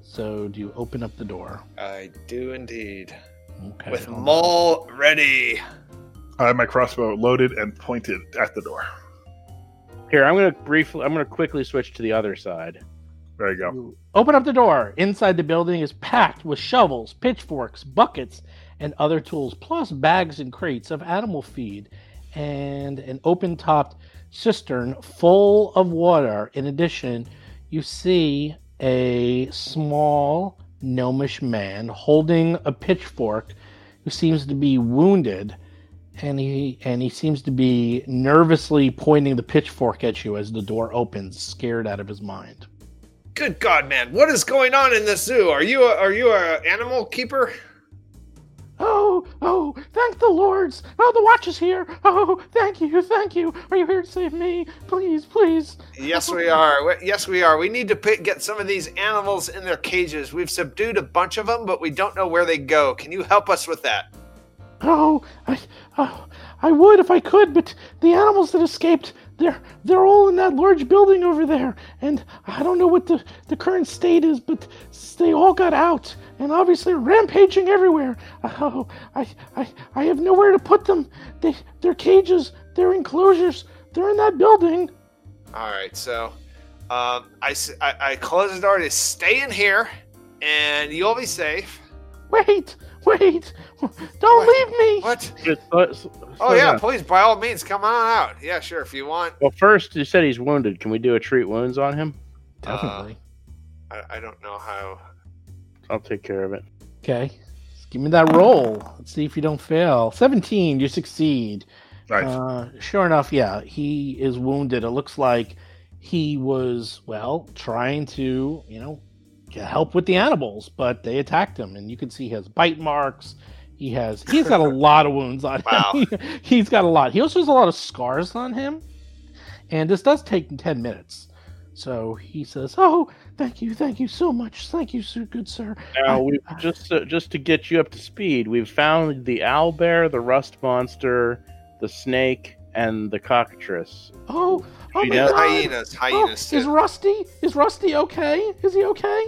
So do you open up the door? I do indeed. Okay. With hold on. Mole ready. I have my crossbow loaded and pointed at the door. Here, I'm gonna briefly. I'm gonna quickly switch to the other side. There you go. Open up the door. Inside the building is packed with shovels, pitchforks, buckets, and other tools, plus bags and crates of animal feed and an open topped cistern full of water. In addition, you see a small gnomish man holding a pitchfork who seems to be wounded and he and he seems to be nervously pointing the pitchfork at you as the door opens scared out of his mind Good God, man! What is going on in the zoo? Are you a, are you a animal keeper? Oh, oh, thank the lords. Oh, the watch is here. Oh, thank you, thank you. Are you here to save me? Please, please. Yes, we are. Yes, we are. We need to pick, get some of these animals in their cages. We've subdued a bunch of them, but we don't know where they go. Can you help us with that? Oh, I, oh, I would if I could, but the animals that escaped, they're they're all in that large building over there, and I don't know what the, the current state is, but they all got out, and obviously rampaging everywhere. Oh, I, I, I have nowhere to put them. They, their cages, their enclosures, they're in that building. All right, so um, I, I- I close the door to stay in here, and you'll be safe. Wait, wait, don't What? leave me. What? Just slow- slow Oh yeah, down. please, by all means, come on out. Yeah, sure, if you want. Well, first you said he's wounded. Can we do a treat wounds on him? Definitely. I, I don't know how. I'll take care of it. okay. Just give me that roll. Let's see if you don't fail. 17, you succeed. Nice. Uh, sure enough, yeah, he is wounded. It looks like he was, well, trying to, you know, get help with the animals, but they attacked him, and you can see he has bite marks. He has, he's got a lot of wounds on Wow. him. he's got a lot. He also has a lot of scars on him, and this does take ten minutes. So he says, "Oh, thank you, thank you so much, thank you, so good sir." Now, we just uh, just to get you up to speed, we've found the owlbear, the rust monster, the snake, and the cockatrice. Oh, oh You my know- God. Hyenas, Oh, hyenas. is. Rusty? Is Rusty okay? Is he okay?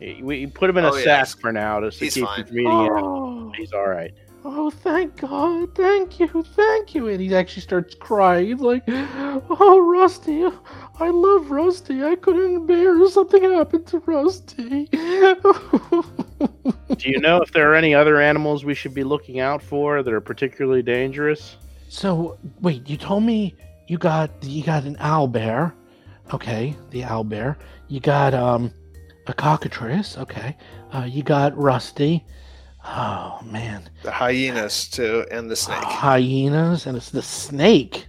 We we put him in a Oh, yeah, sack he's- for now to, to he's keep fine. him from eating animals. Oh, He's all right. oh, thank God, thank you, thank you. And he actually starts crying. He's like, "Oh, Rusty, I love Rusty. I couldn't bear something happened to Rusty." Do you know if there are any other animals we should be looking out for that are particularly dangerous? So wait, you told me you got you got an owlbear, okay? The owlbear. You got um a cockatrice, okay? Uh, you got Rusty. Oh man, The hyenas too, and the snake. hyenas, and it's the snake.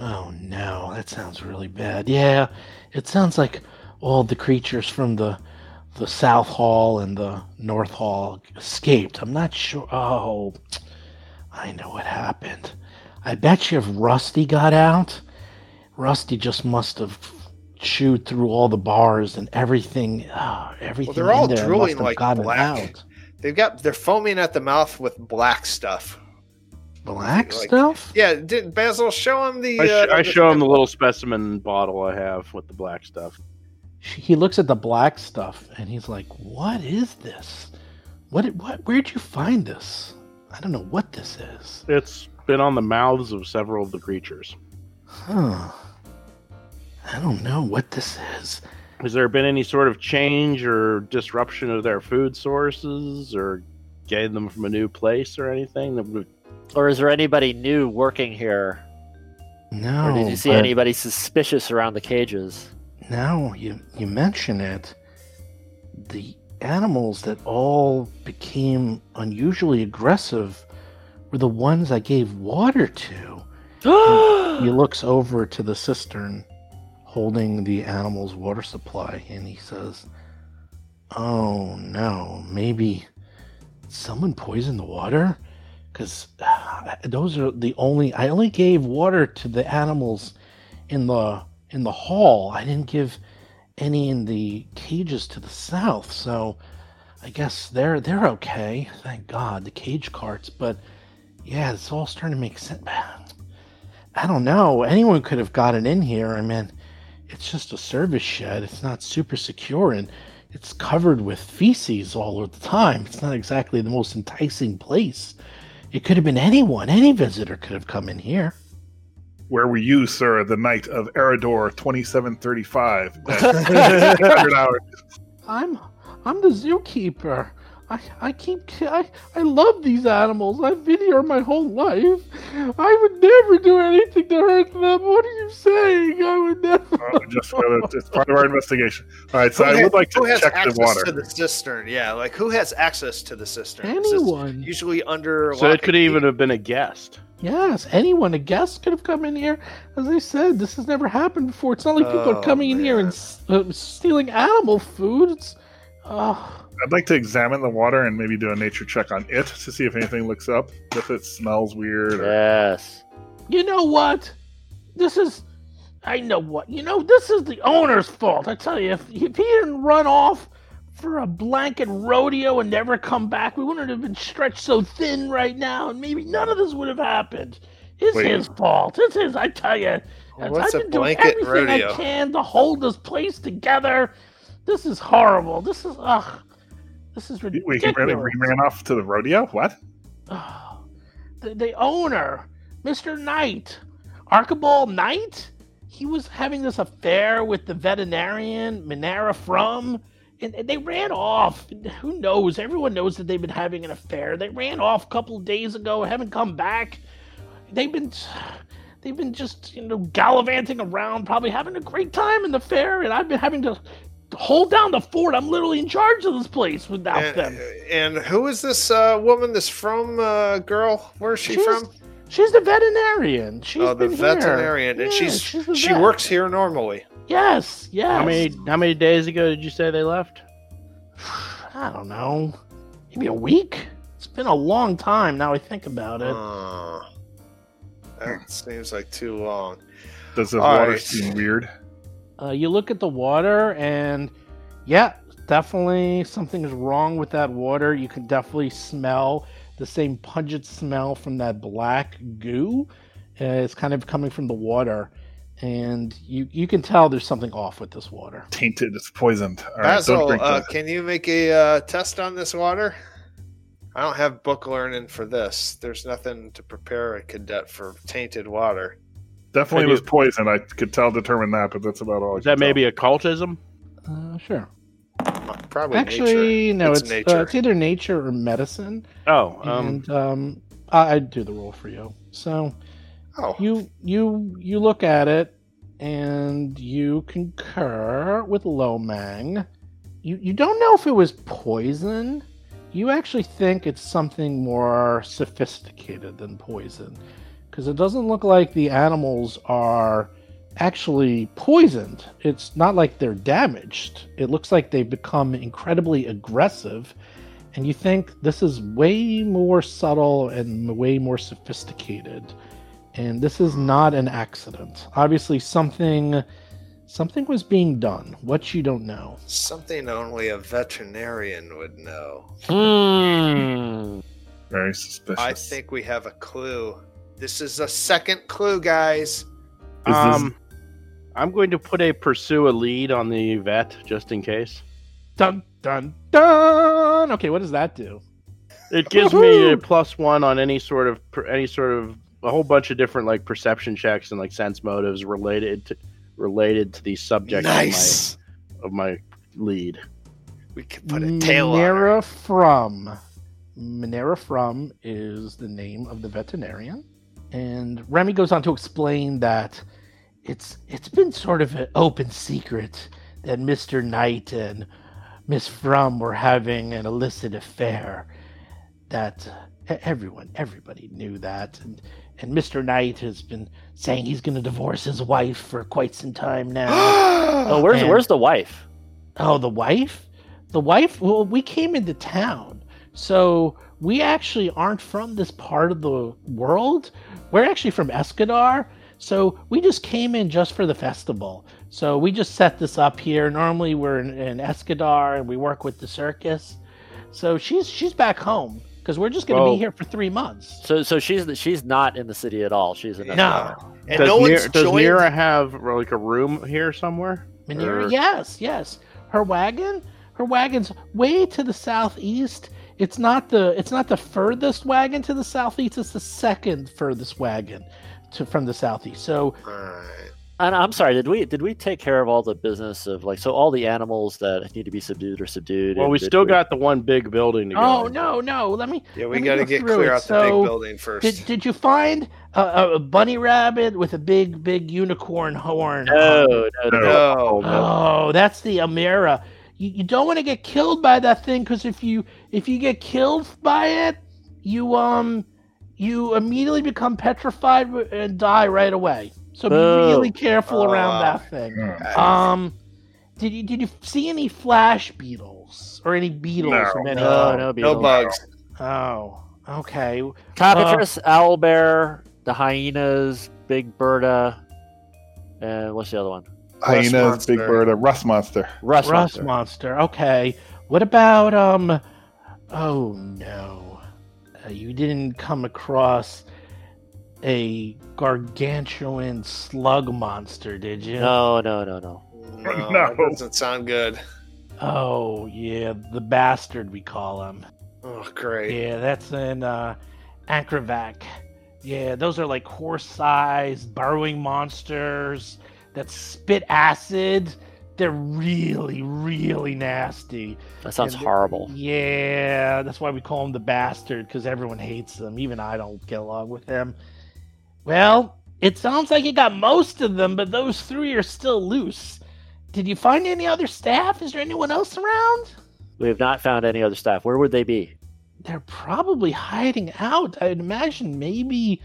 Oh no, that sounds really bad. Yeah, it sounds like all the creatures from the the South Hall and the North Hall escaped. I'm not sure. Oh, I know what happened. I bet you if Rusty got out, Rusty just must have chewed through all the bars and everything. Oh, everything. they're all there drooling like gotten black. out. They've got they're foaming at the mouth with black stuff. Black Like- stuff. Yeah, did Basil show him the? I, sh- uh, I show him the little specimen bottle I have with the black stuff. he looks at the black stuff and he's like, "What is this? What? What? Where'd you find this? I don't know what this is." It's been on the mouths of several of the creatures. Huh? I don't know what this is. Has there been any sort of change or disruption of their food sources or getting them from a new place or anything? that would- Or is there anybody new working here? No. or did you see but anybody suspicious around the cages? Now you you mention it. The animals that all became unusually aggressive were the ones I gave water to. He looks over to the cistern holding the animal's water supply and he says, Oh no, maybe someone poisoned the water? Because ah, those are the only. I only gave water to the animals in the in the hall. I didn't give any in the cages to the south. So I guess they're they're okay. Thank God the cage carts. But yeah, it's all starting to make sense. I don't know. Anyone could have gotten in here. I mean, it's just a service shed. It's not super secure and it's covered with feces all of the time. It's not exactly the most enticing place. It could have been anyone. Any visitor could have come in here. Where were you, sir, the night of Eridor 2735? at 100 hours. I'm I'm the zookeeper. I I keep I I love these animals. I've been here my whole life. I would never do anything to hurt them. What are you saying? I would never. Uh, just gotta, it's part of our investigation. All right, so Who I has- would like to check the access water. to the cistern? Yeah, like who has access to the cistern? Is Anyone? usually under. So it could even have been a guest. Yes, anyone. A guest could have come in here. As I said, this has never happened before. It's not like people Oh, are coming in here and uh, stealing animal food. It's, oh, I'd like to examine the water and maybe do a nature check on it to see if anything looks up, if it smells weird. Or... Yes. you know what? This is. I know what. You know, this is the owner's fault. I tell you, if, if he didn't run off for a blanket rodeo and never come back, we wouldn't have been stretched so thin right now, and maybe none of this would have happened. It's Wait. his fault. It's his. I tell you, what's I've a been doing everything rodeo? I can to hold this place together. This is horrible. This is ugh. This is ridiculous. He ran, off to the rodeo? What? Oh, the, the owner, Mr. Knight, Archibald Knight, he was having this affair with the veterinarian, Minera From, and, and they ran off. Who knows? Everyone knows that they've been having an affair. They ran off a couple of days ago, haven't come back. They've been. They've been just, you know, gallivanting around, probably having a great time in the fair, and I've been having to hold down the fort. I'm literally in charge of this place without And, them. and who is this uh, woman? This from uh, girl? Where is she She's- from? She's the veterinarian. She's oh, the been here. veterinarian, and Yeah, she's, the she works here normally. Yes, yes. How many how many days ago did you say they left? I don't know. Maybe a week. It's been a long time. Now I think about it. Uh, that seems like too long. Does the All water right. seem weird? Uh, you look at the water, and yeah, definitely something's wrong with that water. You can definitely smell the same pungent smell from that black goo. Uh, it's kind of coming from the water, and you you can tell there's something off with this water. Tainted. It's poisoned. All right, don't Basil, drink uh, can you make a uh, test on this water? I don't have book learning for this. There's nothing to prepare a cadet for tainted water. Definitely Can was you- poison. I could tell, determine that, but that's about all. I Is that can tell. maybe occultism? Uh, sure. Probably Actually, nature. no. It's It's nature. Uh, it's either nature or medicine. Oh, um, and um, I, I'd do the roll for you. So Oh, you you you look at it, and you concur with Lomang. You you don't know if it was poison. You actually think it's something more sophisticated than poison, because it doesn't look like the animals are actually poisoned. It's not like they're damaged. It looks like they've become incredibly aggressive and you think this is way more subtle and way more sophisticated and this is not an accident obviously something something was being done what you don't know something only a veterinarian would know. Hmm. Very suspicious. I think we have a clue. This is a second clue, guys. Is this- um, I'm going to put a pursue a lead on the vet just in case. dun dun dun okay what does that do It gives me a plus one on any sort of any sort of a whole bunch of different like perception checks and like sense motives related to related to the subject nice. of, my, of my lead. We can put a tail on. Minera From. Minera From is the name of the veterinarian. And Remy goes on to explain that it's it's been sort of an open secret that Mr. Knight and Miss From were having an illicit affair. That everyone, everybody knew that, and and Mr. Knight has been saying he's going to divorce his wife for quite some time now. Oh, where's And- where's the wife? Oh, the wife? The wife? Well, we came into town. So we actually aren't from this part of the world. We're actually from Escadar. So we just came in just for the festival. So we just set this up here. Normally we're in, in Escadar and we work with the circus. So she's she's back home because we're just going to Well- be here for three months. So so she's she's not in the city at all. She's in No, And does no one's Nira, does joined. Nira have uh, like a room here somewhere? Manera, Or- yes, yes. Her wagon, her wagon's way to the southeast. It's not the it's not the furthest wagon to the southeast. It's the second furthest wagon to from the southeast. So Alright. And I'm sorry, did we did we take care of all the business of like so all the animals that need to be subdued are subdued? Well, we did still got the one big building to go. oh in. no no let me Yeah, we got to go get through clear it. out the big building first. did did you find a, a, a bunny rabbit with a big big unicorn horn? no no no. no. no. Oh, that's the Amira. You, you don't want to get killed by that thing because if you if you get killed by it, you um you immediately become petrified and die right away. So be Boo. really careful around Ah. that thing. Hmm. Um, did you did you see any flash beetles or any beetles No. of any? No, no, no beetles. bugs. Oh, okay. Cockatrice, owlbear the hyenas, big Bertha, and what's the other one? Hyenas, Big monster. Bird, rust monster. Rust, Rust monster. monster. Okay. What about um? Oh no, uh, you didn't come across a gargantuan slug monster, did you? No, no, no, no. No, No. that doesn't sound good. Oh yeah, the bastard we call him. Oh, great. Yeah, that's in uh, Ankrovac. Yeah, those are like horse-sized burrowing monsters that spit acid. They're really, really nasty. That sounds horrible. Yeah, that's why we call him the bastard because everyone hates him. Even I don't get along with him. Well, it sounds like you got most of them, but those three are still loose. Did you find any other staff? Is there anyone else around? We have not found any other staff. Where would they be? They're probably hiding out. I'd imagine maybe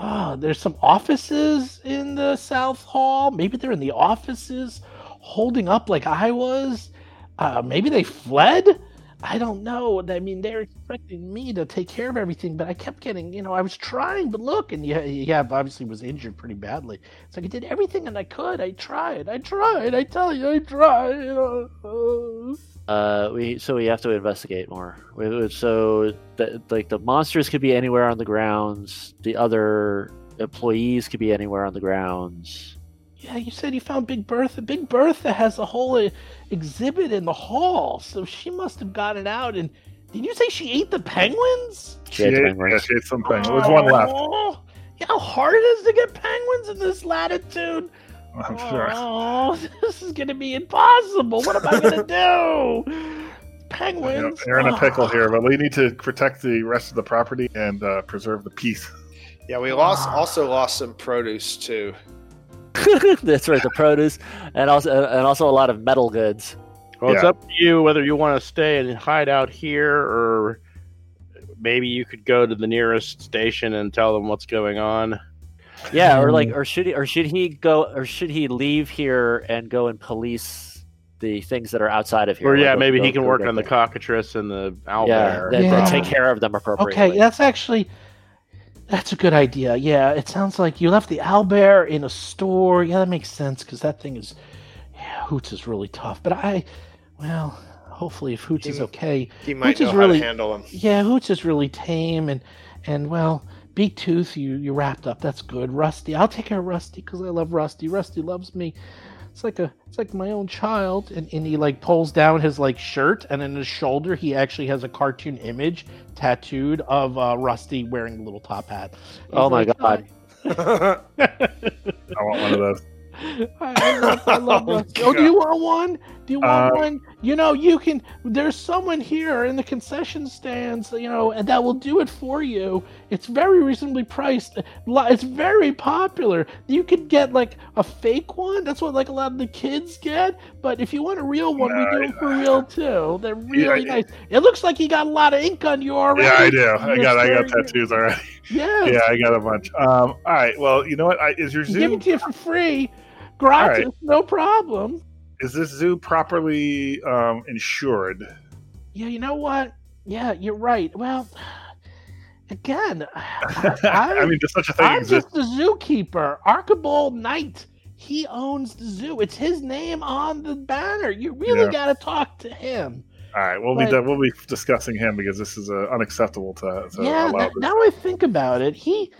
oh, there's some offices in the South Hall. Maybe they're in the offices holding up like I was. Uh, maybe they fled. I don't know. I mean, they're expecting me to take care of everything, but I kept getting, you know, I was trying, but look, and yeah, yeah, obviously was injured pretty badly. It's like I did everything that I could. I tried. I tried. I tell you, I tried. Uh, we so we have to investigate more. We, so the, like the monsters could be anywhere on the grounds. The other employees could be anywhere on the grounds. Yeah, you said you found Big Bertha. Big Bertha has a whole uh, exhibit in the hall, so she must have gotten out. And did you say she ate the penguins? She had ate- penguins. yeah, she ate some penguins. There's one left. Oh, you know how hard it is to get penguins in this latitude? I'm sure. Oh, this is going to be impossible. What am I going to do? Penguins. You're in a pickle Oh. here, but we need to protect the rest of the property and uh, preserve the peace. Yeah, we lost also lost some produce too. That's right, the produce and also and also a lot of metal goods. Well, it's Yeah. up to you whether you want to stay and hide out here, or maybe you could go to the nearest station and tell them what's going on. Yeah, or like, hmm. or should he, or should he go, or should he leave here and go and police the things that are outside of here? Or Like, yeah, go- maybe go- he can go work get on the cockatrice and the Yeah, owlbear. that, that Yeah. take care of them appropriately. Okay, that's actually that's a good idea. Yeah, it sounds like you left the owlbear in a store. Yeah, that makes sense because that thing is yeah, Hoots is really tough. But I, well, hopefully if Hoots is okay, He might is know how really- to handle him. yeah, Hoots is really tame and and well, Big Tooth, you you wrapped up. That's good. Rusty, I'll take care of Rusty because I love Rusty. Rusty loves me. It's like a it's like my own child. And, and he like pulls down his like shirt and in his shoulder he actually has a cartoon image tattooed of uh, Rusty wearing a little top hat. He's Oh my like, God. I want one of those. I, I love, I love Oh, Rusty. Oh, do you want one? Do you want Uh, one? You know, you can. There's someone here in the concession stands, you know, and that will do it for you. It's very reasonably priced. It's very popular. You could get like a fake one. That's what like a lot of the kids get. But if you want a real one, we do them for real too. They're really Yeah, nice. It looks like you got a lot of ink on you already. Yeah, I do. I got I got tattoos already. Yeah. Yeah, I got a bunch. Um, all right. Well, you know what? I, is your Give it to you for free. Gratis, right. no problem. Is this zoo properly um, insured? Yeah, you know what? Yeah, you're right. Well, again, I, I mean, does such a thing I'm exist? just the zookeeper, Archibald Knight. He owns the zoo. It's his name on the banner. You really Yeah. got to talk to him. All right, we'll be we'll be discussing him because this is uh, unacceptable to, to yeah, now, now I think about it, he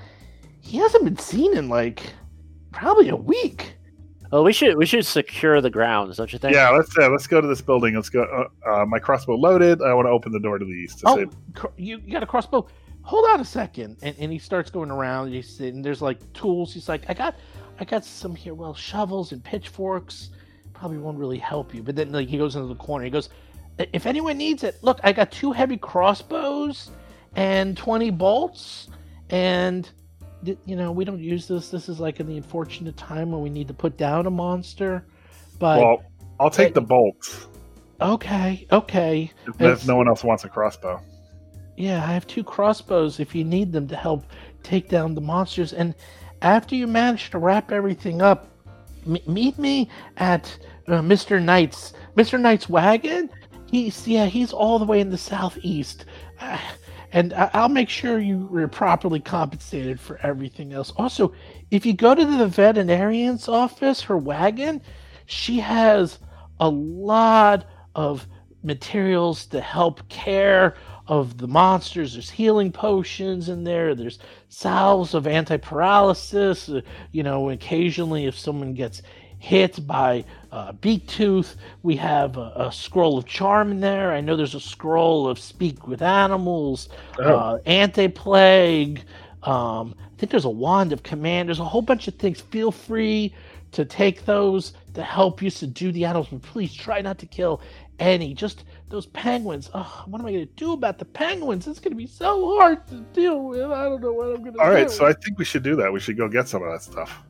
he hasn't been seen in like probably a week. Oh, we should we should secure the grounds, don't you think? Yeah, let's uh, let's go to this building. Let's go. Uh, uh, my crossbow loaded. I want to open the door to the east. To Oh, save- cr- you, you got a crossbow. Hold on a second, and, and he starts going around. And he's sitting. There's like tools. He's like, I got, I got some here. Well, shovels and pitchforks probably won't really help you. But then like he goes into the corner. He goes, if anyone needs it, look, I got two heavy crossbows and twenty bolts, and th- you know we don't use this. This is like in the unfortunate time when we need to put down a monster. But well, I'll take the bolts okay, okay. if, if no one else wants a crossbow. Yeah, I have two crossbows if you need them to help take down the monsters. And after you manage to wrap everything up, m- meet me at uh, Mr. Knight's Mr. Knight's wagon. He's yeah, he's all the way in the southeast, uh, and I'll make sure you are properly compensated for everything else. Also, if you go to the veterinarian's office, her wagon, she has a lot of materials to help care of the monsters. There's healing potions in there. There's salves of anti-paralysis. Uh, you know, occasionally if someone gets hit by uh, beak tooth, we have a, a, scroll of charm in there. I know there's a scroll of speak with animals, Oh. uh, anti-plague. Um, I think there's a wand of command. There's a whole bunch of things. Feel free to take those to help you subdue the animals, but please try not to kill any. Just those penguins. Oh, what am I going to do about the penguins? It's going to be so hard to deal with. I don't know what I'm going to do. All right, so I think we should do that. We should go get some of that stuff.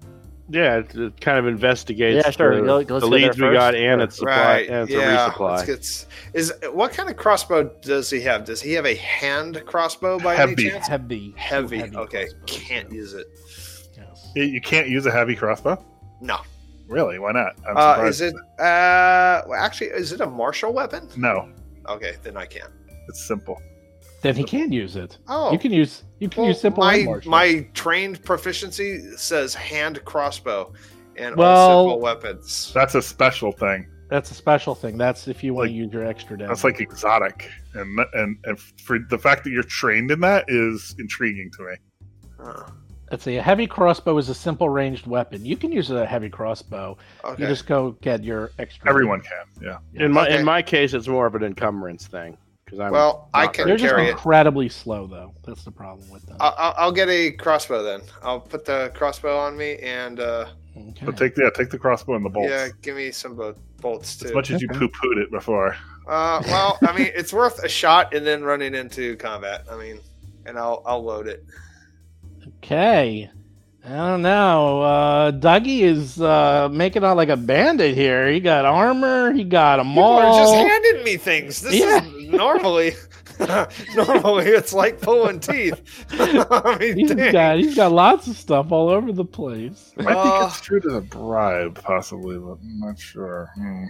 Yeah, it, it kind of investigates Yeah, sure, the, let's the leads there we got and its supply right. and its yeah. resupply. Get, is what kind of crossbow does he have? Does he have a hand crossbow by Heavy. any chance? heavy. Heavy. heavy okay. crossbows, Can't use it. yes. You- You can't use a heavy crossbow. No. Really? Why not? I'm Uh, is it? Uh, well, actually, is it a martial weapon? No, Okay, then I can. it's simple. Then he can use it. Oh, You can use you can well, use simple my martial. my trained proficiency says hand crossbow and Well- all simple weapons. That's a special thing. That's a special thing. That's if you want Like- to use your extra damage. That's like exotic, and and and for the fact that you're trained in that is intriguing to me. Huh. Let's see. A heavy crossbow is a simple ranged weapon. You can use a heavy crossbow. Okay. You just go get your extra. Everyone can. Yeah. in my Okay. in my case, it's more of an encumbrance thing because I'm well, I can They're just carry it. incredibly slow, though. That's the problem with them. I'll, I'll- I'll get a crossbow then. I'll put the crossbow on me and uh, okay. So take the yeah, take the crossbow and the bolts. yeah, give me some bo- bolts too. as much as you Okay. poo pooed it before. Uh, well, I mean, it's worth a shot and then running into combat. I mean, and I'll I'll load it. Okay. I don't know. Uh, Dougie is uh, making out like a bandit here. He got armor. He got a People are maul. just handing me things. This Yeah. is normally normally it's like pulling teeth. I mean, He's dang. got he's got lots of stuff all over the place. I might Uh, be construed as a bribe, possibly, but I'm not sure. Hmm.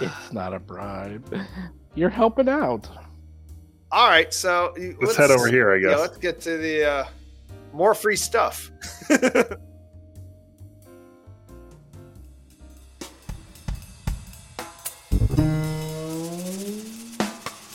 It's not a bribe. You're helping out. All right, so you- Let's, head over here, I guess. Yeah, guess. let's get to the uh, more free stuff.